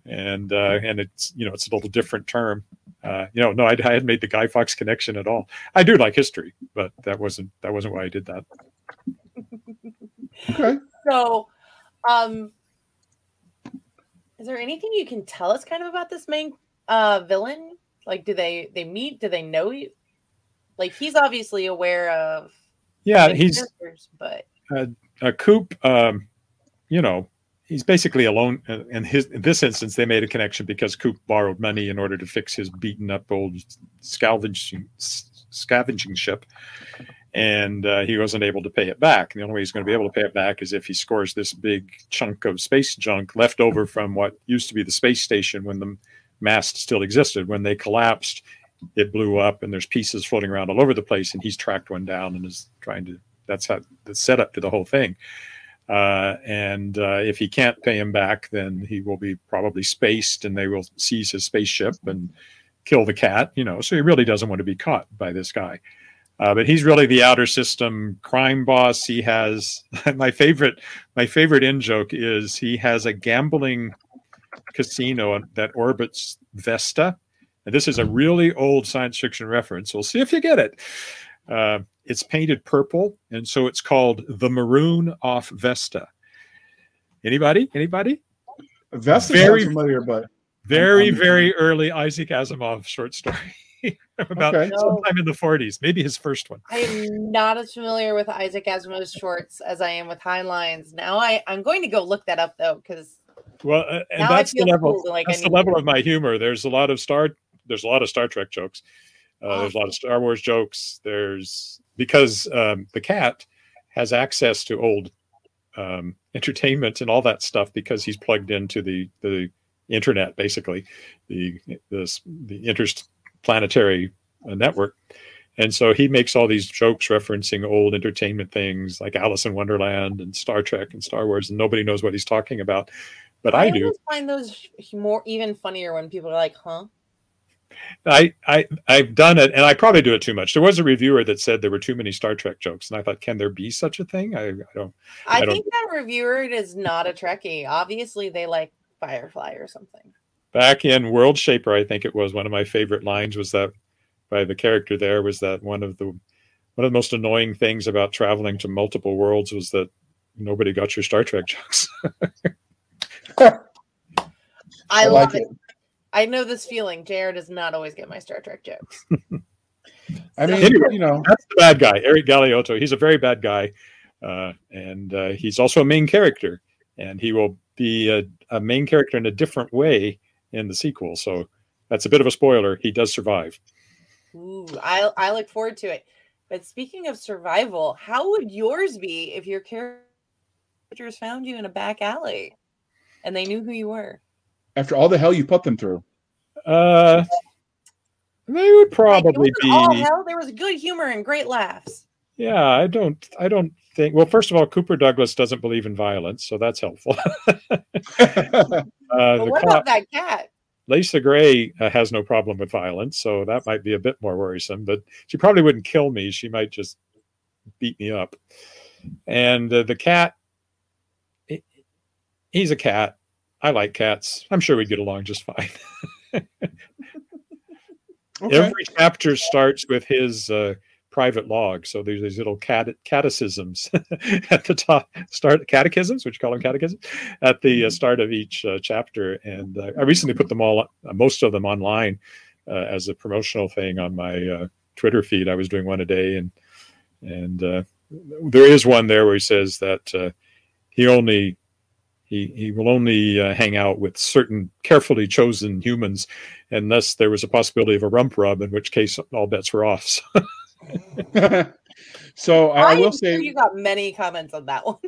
and uh, and it's you know it's a little different term. Uh, you know, no, I, I hadn't made the Guy Fawkes connection at all. I do like history, but that wasn't that wasn't why I did that. okay. So, um, is there anything you can tell us kind of about this main uh, villain? Like, do they they meet? Do they know you? Like, he's obviously aware of. Yeah, he's. But uh, uh, Coop, um, you know, he's basically alone. Uh, in his in this instance, they made a connection because Coop borrowed money in order to fix his beaten up old scavenging scavenging ship, and uh, he wasn't able to pay it back. And the only way he's going to be able to pay it back is if he scores this big chunk of space junk left over from what used to be the space station when the mast still existed. When they collapsed, it blew up, and there's pieces floating around all over the place. And he's tracked one down and is trying to that's how the setup to the whole thing. Uh, and uh, if he can't pay him back, then he will be probably spaced, and they will seize his spaceship and kill the cat. You know, so he really doesn't want to be caught by this guy. Uh, but he's really the outer system crime boss. He has my favorite. My favorite in joke is he has a gambling casino that orbits Vesta. And this is a really old science fiction reference. We'll see if you get it. Uh, it's painted purple, and so it's called the Maroon off Vesta. Anybody? Anybody? Vesta very familiar, but very, I'm, I'm, very early Isaac Asimov short story. about okay. sometime in the 40s, maybe his first one. I am not as familiar with Isaac Asimov's shorts as I am with Heinlein's. Now I, I'm going to go look that up though, because well, uh, and that's the level. Cool like that's the level of my humor. There's a lot of Star. There's a lot of Star Trek jokes. Uh, There's a lot of Star Wars jokes. There's because um, the cat has access to old um, entertainment and all that stuff because he's plugged into the the internet, basically the the the interplanetary uh, network, And so he makes all these jokes referencing old entertainment things like Alice in Wonderland and Star Trek and Star Wars, and nobody knows what he's talking about. But I, I do find those more even funnier when people are like, "Huh." I, I I've done it, and I probably do it too much. There was a reviewer that said there were too many Star Trek jokes, and I thought, can there be such a thing? I, I don't. I, I think don't... that reviewer is not a Trekkie. Obviously, they like Firefly or something. Back in World Shaper, I think it was one of my favorite lines was that by the character there was that one of the one of the most annoying things about traveling to multiple worlds was that nobody got your Star Trek jokes. I, I, love like it. it. I know this feeling. JR does not always get my Star Trek jokes. I mean, anyway, you know, that's the bad guy, Eric Galeotto. He's a very bad guy, uh, and uh, he's also a main character, and he will be a, a, main character in a different way in the sequel. So that's a bit of a spoiler. He does survive. Ooh, I I look forward to it. But speaking of survival, how would yours be if your characters found you in a back alley and they knew who you were? After all the hell you put them through. Uh they would probably be all hell. There was good humor and great laughs. Yeah, I don't I don't think well, first of all, Cooper Douglas doesn't believe in violence, so that's helpful. uh, what about that cat? Lisa Gray uh, has no problem with violence, so that might be a bit more worrisome. But she probably wouldn't kill me; she might just beat me up. And uh, the cat, he's a cat. I like cats. I'm sure we'd get along just fine. okay. Every chapter starts with his uh, private log. So there's these little cat- catechisms at the top, start catechisms, which you call them catechisms, at the uh, mm-hmm. start of each uh, chapter. And uh, I recently put them all, uh, most of them online uh, as a promotional thing on my uh, Twitter feed. I was doing one a day, and and there is one there where he says that he only he, he will only uh, hang out with certain carefully chosen humans unless there was a possibility of a rump rub, in which case all bets were off. so uh, I, I will say sure you got many comments on that one.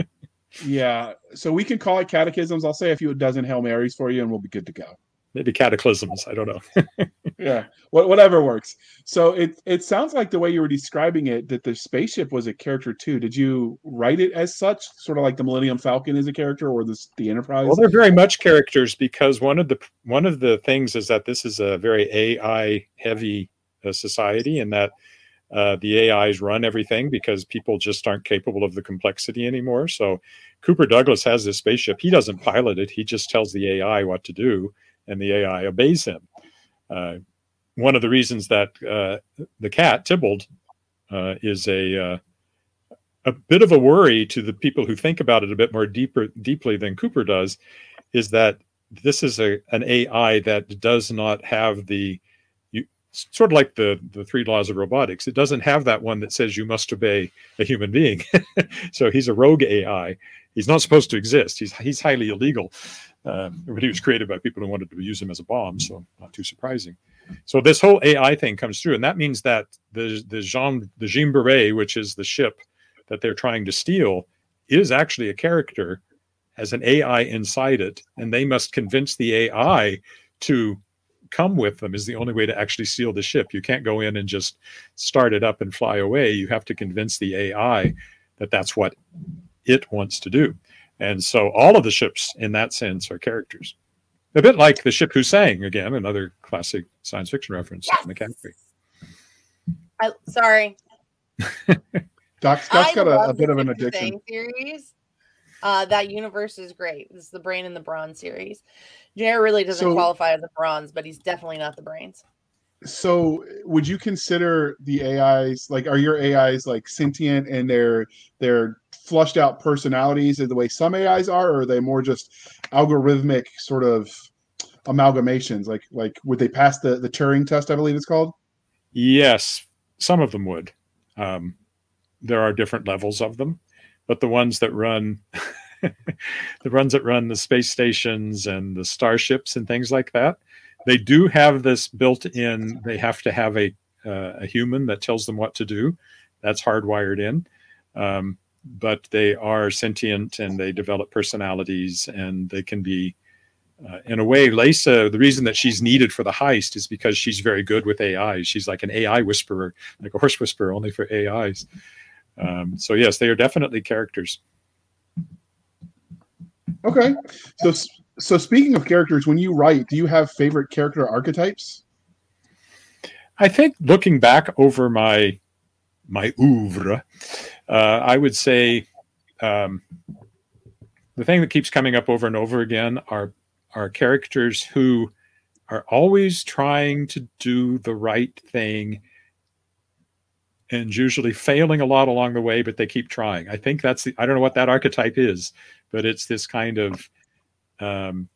yeah, so we can call it catechisms. I'll say a few dozen hail marys for you, and we'll be good to go. Maybe cataclysms. I don't know. yeah, whatever works. So it it sounds like the way you were describing it that the spaceship was a character too. Did you write it as such, sort of like the Millennium Falcon is a character, or this the Enterprise? Well, they're very much characters because one of the one of the things is that this is a very AI heavy uh, society, and that uh, the AIs run everything because people just aren't capable of the complexity anymore. So Cooper Douglas has this spaceship. He doesn't pilot it. He just tells the AI what to do, and the AI obeys him. Uh, one of the reasons that uh, the cat Tybalt uh, is a uh, a bit of a worry to the people who think about it a bit more deeper deeply than Cooper does is that this is a an AI that does not have the sort of like the the three laws of robotics. It doesn't have that one that says you must obey a human being. So he's a rogue ai he's not supposed to exist. He's he's highly illegal uh, but he was created by people who wanted to use him as a bomb so not too surprising so this whole ai thing comes through and that means that the the jean the jean Beret, which is the ship that they're trying to steal is actually a character has an ai inside it and they must convince the ai to come with them is the only way to actually seal the ship. You can't go in and just start it up and fly away. You have to convince the AI that that's what it wants to do. And so all of the ships in that sense are characters. A bit like the ship who sang, again, another classic science fiction reference yes. mechanically. I, sorry. Doc, Scott's got a, a bit of an addiction. Series. Uh, that universe is great. This is the Brain and the bronze series. JR really doesn't so, qualify as a bronze, but he's definitely not the brains. So, would you consider the AIs like are your AIs like sentient and they're they're flushed out personalities the way some AIs are, or are they more just algorithmic sort of amalgamations? Like like would they pass the the Turing test? I believe it's called. Yes, some of them would. Um, there are different levels of them, but the ones that run the ones that run the space stations and the starships and things like that. They do have this built in. They have to have a uh, a human that tells them what to do. That's hardwired in. Um, but they are sentient and they develop personalities and they can be uh, in a way, Leysa, the reason that she's needed for the heist is because she's very good with AI. She's like an AI whisperer, like a horse whisperer, only for AIs. Um, so yes, they are definitely characters. Okay, so so speaking of characters, when you write, do you have favorite character archetypes? I think looking back over my my oeuvre, uh, I would say um, the thing that keeps coming up over and over again are are characters who are always trying to do the right thing and usually failing a lot along the way, but they keep trying. I think that's the, I don't know what that archetype is, but it's this kind of um,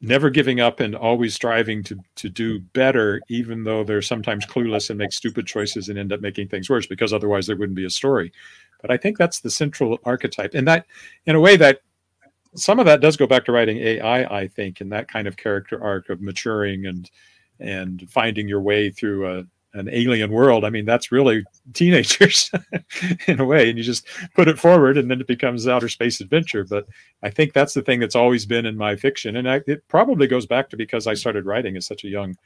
never giving up and always striving to to do better, even though they're sometimes clueless and make stupid choices and end up making things worse because otherwise there wouldn't be a story. But I think that's the central archetype, and that in a way that some of that does go back to writing AI, I think, and that kind of character arc of maturing and and finding your way through a, an alien world. I mean, that's really teenagers in a way, and you just put it forward, and then it becomes outer space adventure. But I think that's the thing that's always been in my fiction, and I, it probably goes back to because I started writing as such a young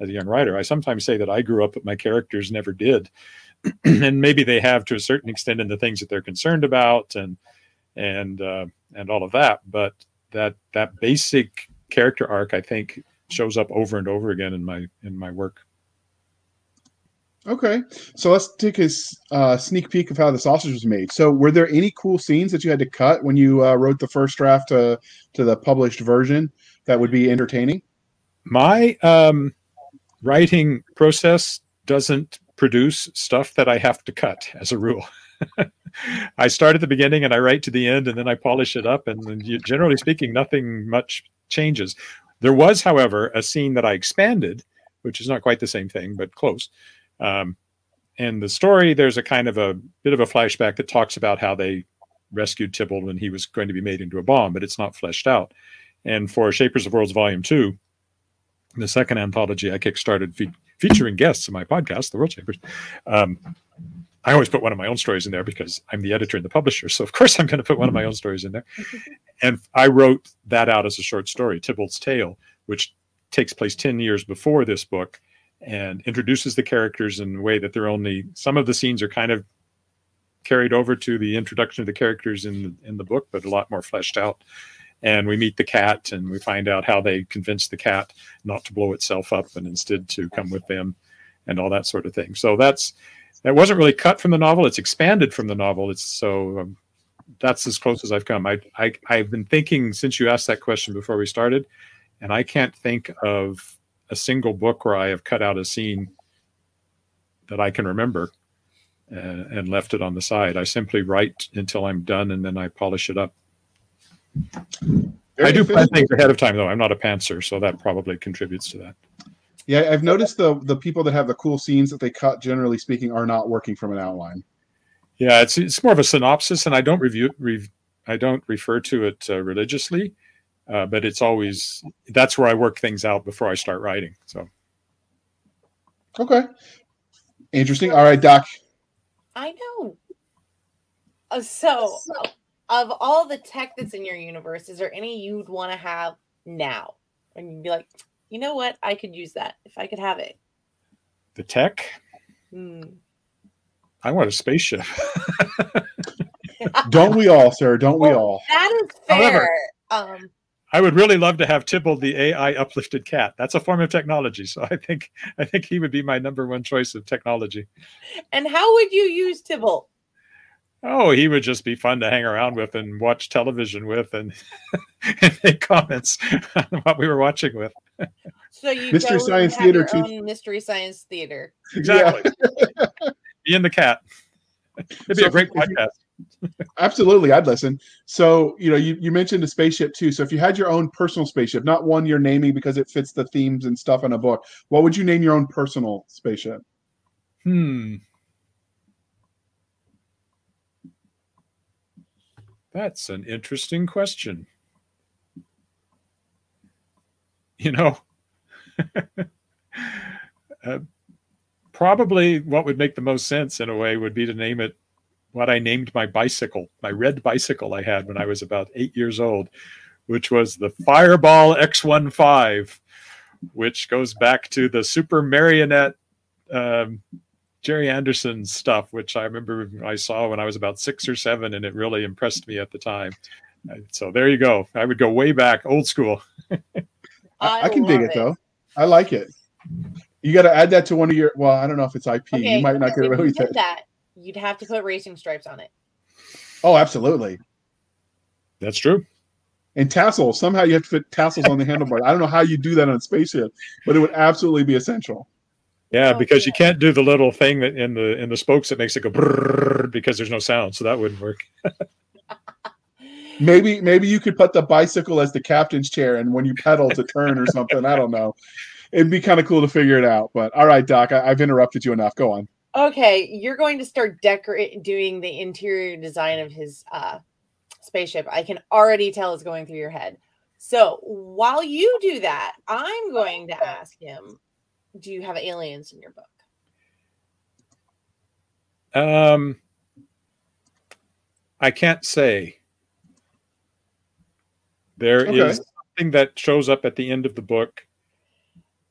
as a young writer. I sometimes say that I grew up, but my characters never did, and maybe they have to a certain extent in the things that they're concerned about, and and uh, and all of that. But that that basic character arc, I think, shows up over and over again in my in my work. Okay, so let's take a uh, sneak peek of how the sausage was made. So, were there any cool scenes that you had to cut when you uh, wrote the first draft to to the published version that would be entertaining? My um, writing process doesn't produce stuff that I have to cut as a rule. I start at the beginning and I write to the end, and then I polish it up. And you, generally speaking, nothing much changes. There was, however, a scene that I expanded, which is not quite the same thing, but close. Um, and the story, there's a kind of a bit of a flashback that talks about how they rescued Tybalt when he was going to be made into a bomb, but it's not fleshed out. And for Shapers of Worlds Volume 2, the second anthology I kickstarted fe- featuring guests in my podcast, The World Shapers, um, I always put one of my own stories in there because I'm the editor and the publisher. So of course I'm going to put one of my own stories in there. And I wrote that out as a short story, Tybalt's Tale, which takes place 10 years before this book and introduces the characters in a way that they're only some of the scenes are kind of carried over to the introduction of the characters in the, in the book, but a lot more fleshed out. And we meet the cat and we find out how they convince the cat not to blow itself up and instead to come with them and all that sort of thing. So that's that wasn't really cut from the novel. It's expanded from the novel. It's so um, that's as close as I've come. I, I I've been thinking since you asked that question before we started, and I can't think of a single book where I have cut out a scene that I can remember uh, and left it on the side. I simply write until I'm done and then I polish it up. Very I do plan things ahead of time, though. I'm not a pantser, so that probably contributes to that. Yeah, I've noticed the the people that have the cool scenes that they cut, generally speaking, are not working from an outline. Yeah, it's it's more of a synopsis, and I don't review re, I don't refer to it uh, religiously, uh, but it's always that's where I work things out before I start writing. So, okay, interesting. All right, Doc. I know. Uh, so, of all the tech that's in your universe, is there any you'd want to have now? And you'd be like, you know what? I could use that if I could have it. The tech? Hmm. I want a spaceship. Don't we all, sir? Don't well, we all? That is fair. However, um, I would really love to have Tybalt the AI uplifted cat. That's a form of technology. So I think I think he would be my number one choice of technology. And how would you use Tybalt? Oh, he would just be fun to hang around with and watch television with and, and make comments on what we were watching with. So you Mystery Science Theater too. Mystery Science Theater. Exactly. Yeah. be in the cat. It'd be so a great podcast. Absolutely, I'd listen. So, you know, you, you mentioned a spaceship too. So if you had your own personal spaceship, not one you're naming because it fits the themes and stuff in a book, what would you name your own personal spaceship? Hmm. That's an interesting question. You know, uh, probably what would make the most sense in a way would be to name it what I named my bicycle, my red bicycle I had when I was about eight years old, which was the Fireball XL5, which goes back to the Super Marionette um, Gerry Anderson stuff, which I remember I saw when I was about six or seven, and it really impressed me at the time. Uh, So there you go. I would go way back, old school. I, I can dig love it, though. I like it. You got to add that to one of your. Well, I don't know if it's IP. Okay, you might not get if away with it. that. You'd have to put racing stripes on it. Oh, absolutely. That's true. And tassels. Somehow you have to fit tassels on the handlebar. I don't know how you do that on a spaceship, but it would absolutely be essential. Yeah, Oh, because you can't do the little thing that in the in the spokes that makes it go brrrr because there's no sound, so that wouldn't work. Maybe maybe you could put the bicycle as the captain's chair, and when you pedal to turn or something, I don't know. It'd be kind of cool to figure it out. But all right, Doc, I, I've interrupted you enough. Go on. Okay, you're going to start decorate doing the interior design of his uh spaceship. I can already tell it's going through your head. So while you do that, I'm going to ask him, do you have aliens in your book? Um, I can't say. There is Okay. something that shows up at the end of the book,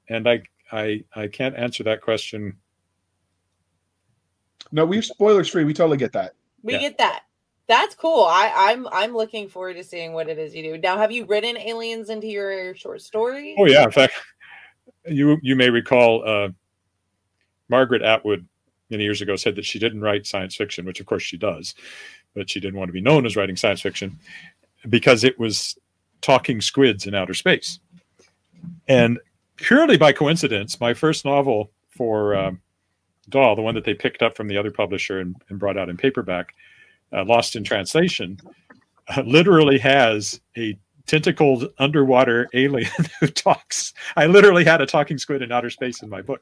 and I I I can't answer that question. No, we're spoilers free. We totally get that. We Yeah. get that. That's cool. I, I'm I'm looking forward to seeing what it is you do. Now, have you written aliens into your short stories? Oh yeah, in fact, you you may recall uh, Margaret Atwood many years ago said that she didn't write science fiction, which of course she does, but she didn't want to be known as writing science fiction because it was talking squids in outer space. And purely by coincidence, my first novel for um, DAW, the one that they picked up from the other publisher and, and brought out in paperback, uh, Lost in Translation, uh, literally has a tentacled underwater alien who talks. I literally had a talking squid in outer space in my book.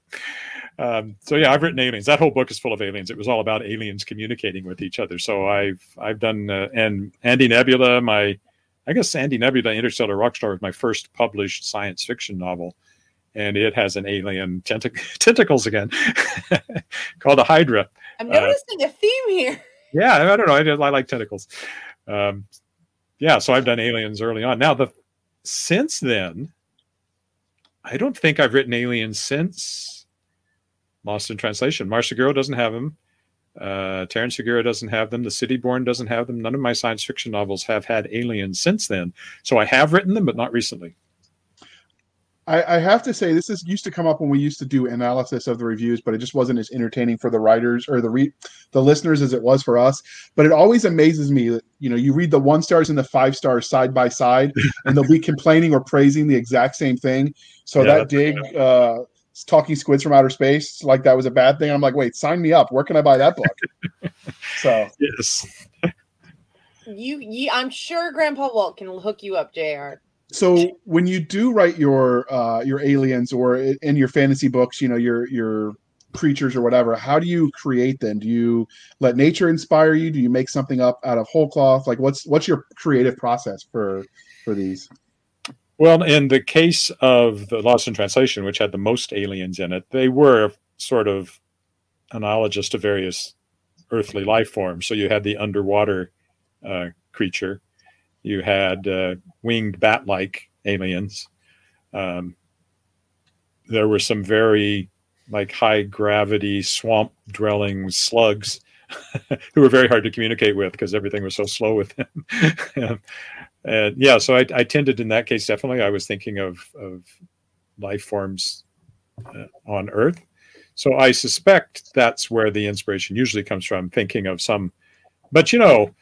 Um, so yeah, I've written aliens. That whole book is full of aliens. It was all about aliens communicating with each other. So I've I've done uh, and Andy Nebula, my I guess Andy Nebula, Interstellar Rockstar was my first published science fiction novel, and it has an alien tentac- tentacles again called a Hydra. I'm uh, noticing a theme here. Yeah, I don't know. I, I like tentacles. Um, yeah, so I've done aliens early on. Now the since then, I don't think I've written aliens since Lost in Translation. Marseguro doesn't have them. Uh, Terra Insegura doesn't have them. The Cityborn doesn't have them. None of my science fiction novels have had aliens since then. So I have written them, but not recently. I, I have to say this is used to come up when we used to do analysis of the reviews, but it just wasn't as entertaining for the writers or the re- the listeners as it was for us. But it always amazes me that you know you read the one stars and the five stars side by side, and they'll be complaining or praising the exact same thing. So Yeah, that dig, uh, talking squids from outer space, like that was a bad thing. I'm like, wait, sign me up. Where can I buy that book? so Yes. You, you, I'm sure Grandpa Walt can hook you up, Jr. So when you do write your uh, your aliens or in your fantasy books, you know your your creatures or whatever, how do you create them? Do you let nature inspire you? Do you make something up out of whole cloth? Like what's what's your creative process for for these? Well, in the case of the Lost in Translation, which had the most aliens in it, they were sort of analogous to various earthly life forms. So you had the underwater uh, creature, you had uh, winged bat-like aliens. Um, there were some very like high gravity swamp dwelling slugs who were very hard to communicate with because everything was so slow with them. and yeah, so I, I tended in that case definitely. I was thinking of of life forms uh, on Earth, so I suspect that's where the inspiration usually comes from. Thinking of some, but you know,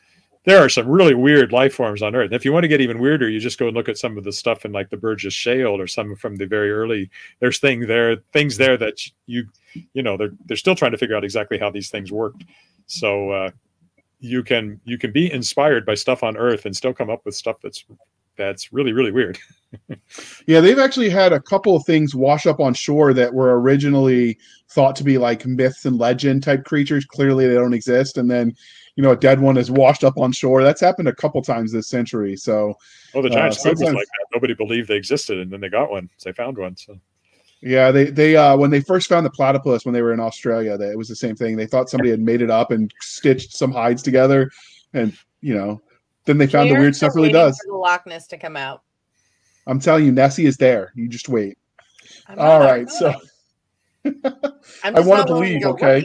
there are some really weird life forms on Earth. And If you want to get even weirder, you just go and look at some of the stuff in like the Burgess Shale or some from the very early. There's things there, things there that you, you know, they're they're still trying to figure out exactly how these things worked. So uh, you can you can be inspired by stuff on Earth and still come up with stuff that's that's really really weird. Yeah, they've actually had a couple of things wash up on shore that were originally thought to be like myths and legend type creatures. Clearly, they don't exist, and then you know a dead one is washed up on shore. That's happened a couple times this century. So Well, the giant Uh, squid was like that. Nobody believed they existed, and then they got one. So they found one. So Yeah, they they uh when they first found the platypus when they were in Australia, that it was the same thing. They thought somebody had made it up and stitched some hides together, and you know, then they found the We're weird stuff really does. for the Loch Ness to come out. I'm telling you, Nessie is there. You just wait. I'm All so. I'm I wanna not willing believe, go okay?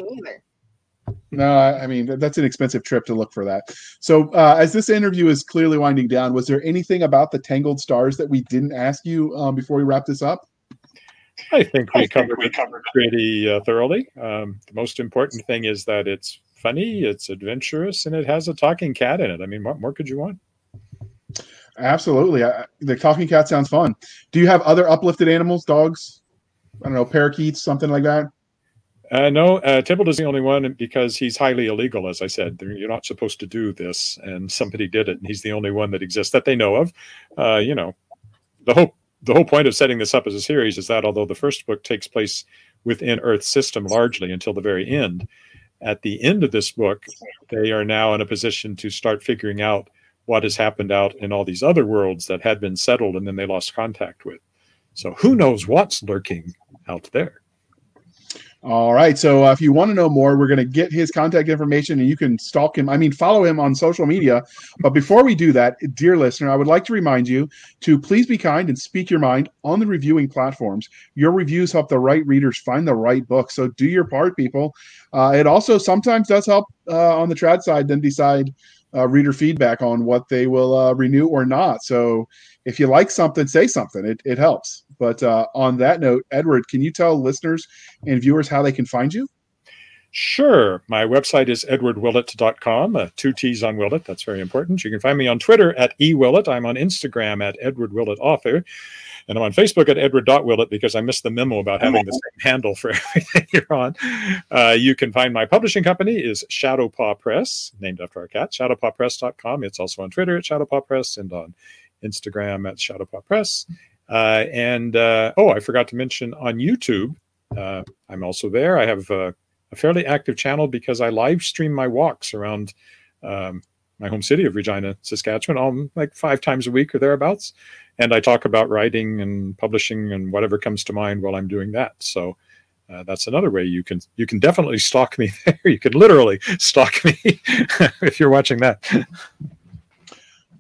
Working either. no, I I mean that's an expensive trip to look for that. So uh, as this interview is clearly winding down, was there anything about the Tangled Stars that we didn't ask you um, before we wrap this up? I think we covered we covered pretty uh, thoroughly. Um, the most important thing is that it's funny, it's adventurous, and it has a talking cat in it. I mean, what more could you want? Absolutely. I, the talking cat sounds fun. Do you have other uplifted animals, dogs? I don't know, parakeets, something like that. Uh, no, uh, is the only one because he's highly illegal, as I said. You're not supposed to do this, and somebody did it, and he's the only one that exists that they know of. Uh, you know, the whole the whole point of setting this up as a series is that although the first book takes place within Earth's system largely until the very end, at the end of this book, they are now in a position to start figuring out what has happened out in all these other worlds that had been settled and then they lost contact with. So who knows what's lurking out there? All right. So uh, if you want to know more, we're going to get his contact information and you can stalk him. I mean, follow him on social media. But before we do that, dear listener, I would like to remind you to please be kind and speak your mind on the reviewing platforms. Your reviews help the right readers find the right book. So do your part, people. Uh, it also sometimes does help uh, on the trad side, then decide uh, reader feedback on what they will uh, renew or not. So if you like something, say something. It, it helps. But uh, on that note, Edward, can you tell listeners and viewers how they can find you? Sure. My website is edwardwillett.com, uh, two T's on Willett. That's very important. You can find me on Twitter at eWillett. I'm on Instagram at Edward Author. And I'm on Facebook at edward.willett because I missed the memo about having the same handle for everything you're on. Uh, you can find my publishing company is Shadowpaw Press, named after our cat, shadowpawpress.com. It's also on Twitter at Shadowpaw Press and on Instagram at Shadowpaw Press. Uh, and uh, oh, I forgot to mention on YouTube, uh, I'm also there. I have uh, a fairly active channel because I live stream my walks around um, my home city of Regina, Saskatchewan, all like five times a week or thereabouts. And I talk about writing and publishing and whatever comes to mind while I'm doing that. So uh, that's another way you can you can definitely stalk me there. You can literally stalk me if you're watching that.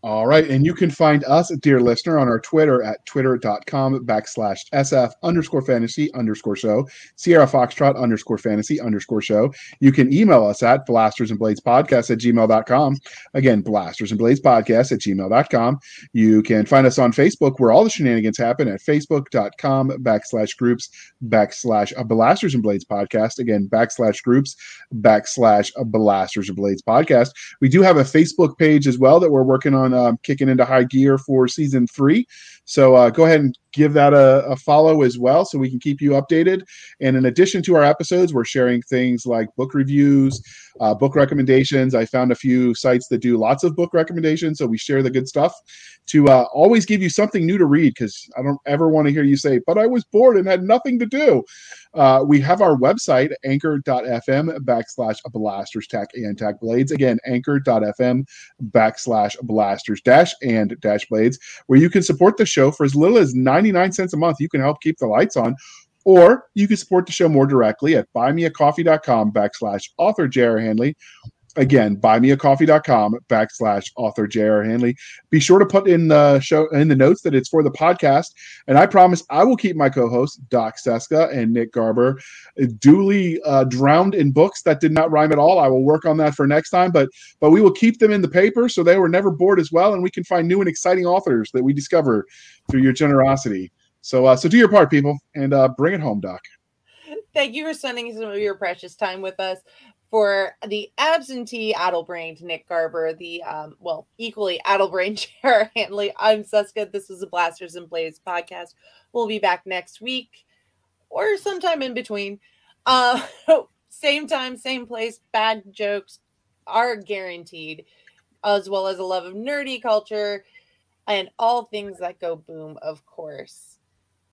All right. And you can find us, dear listener, on our Twitter at twitter.com backslash SF underscore fantasy underscore show, Sierra Foxtrot underscore fantasy underscore show. You can email us at blasters and blades podcast at gmail.com. Again, blasters and blades podcast at gmail.com. You can find us on Facebook where all the shenanigans happen at facebook.com backslash groups backslash blasters and blades podcast. Again, backslash groups backslash blasters and blades podcast. We do have a Facebook page as well that we're working on um, kicking into high gear for season three. So uh, go ahead and give that a, a, follow as well so we can keep you updated. And in addition to our episodes, we're sharing things like book reviews, uh, book recommendations. I found a few sites that do lots of book recommendations. So we share the good stuff to uh, always give you something new to read because I don't ever want to hear you say, but I was bored and had nothing to do. Uh, we have our website, anchor.fm backslash blasters tack and tack blades. Again, anchor.fm backslash blasters dash and dash blades, where you can support the show for as little as 99 cents a month. You can help keep the lights on. Or you can support the show more directly at buymeacoffee.com backslash author J.R. Handley again buymeacoffee.com backslash author j.r Handley. be sure to put in the show in the notes that it's for the podcast. And i promise i will keep my co-hosts doc Cisca and nick garber duly uh, drowned in books that did not rhyme at all. I will work on that for next time but but we will keep them in the paper so they were never bored as well and we can find new and exciting authors that we discover through your generosity. So uh, so do your part people and uh, bring it home doc. Thank you for spending some of your precious time with us for the absentee addle-brained Nick Garber, the um, well, equally addle-brained J.R. Handley. I'm Cisca. This was the Blasters and Blades podcast. We'll be back next week or sometime in between. Uh, same time, same place. Bad jokes are guaranteed, as well as a love of nerdy culture and all things that go boom, of course.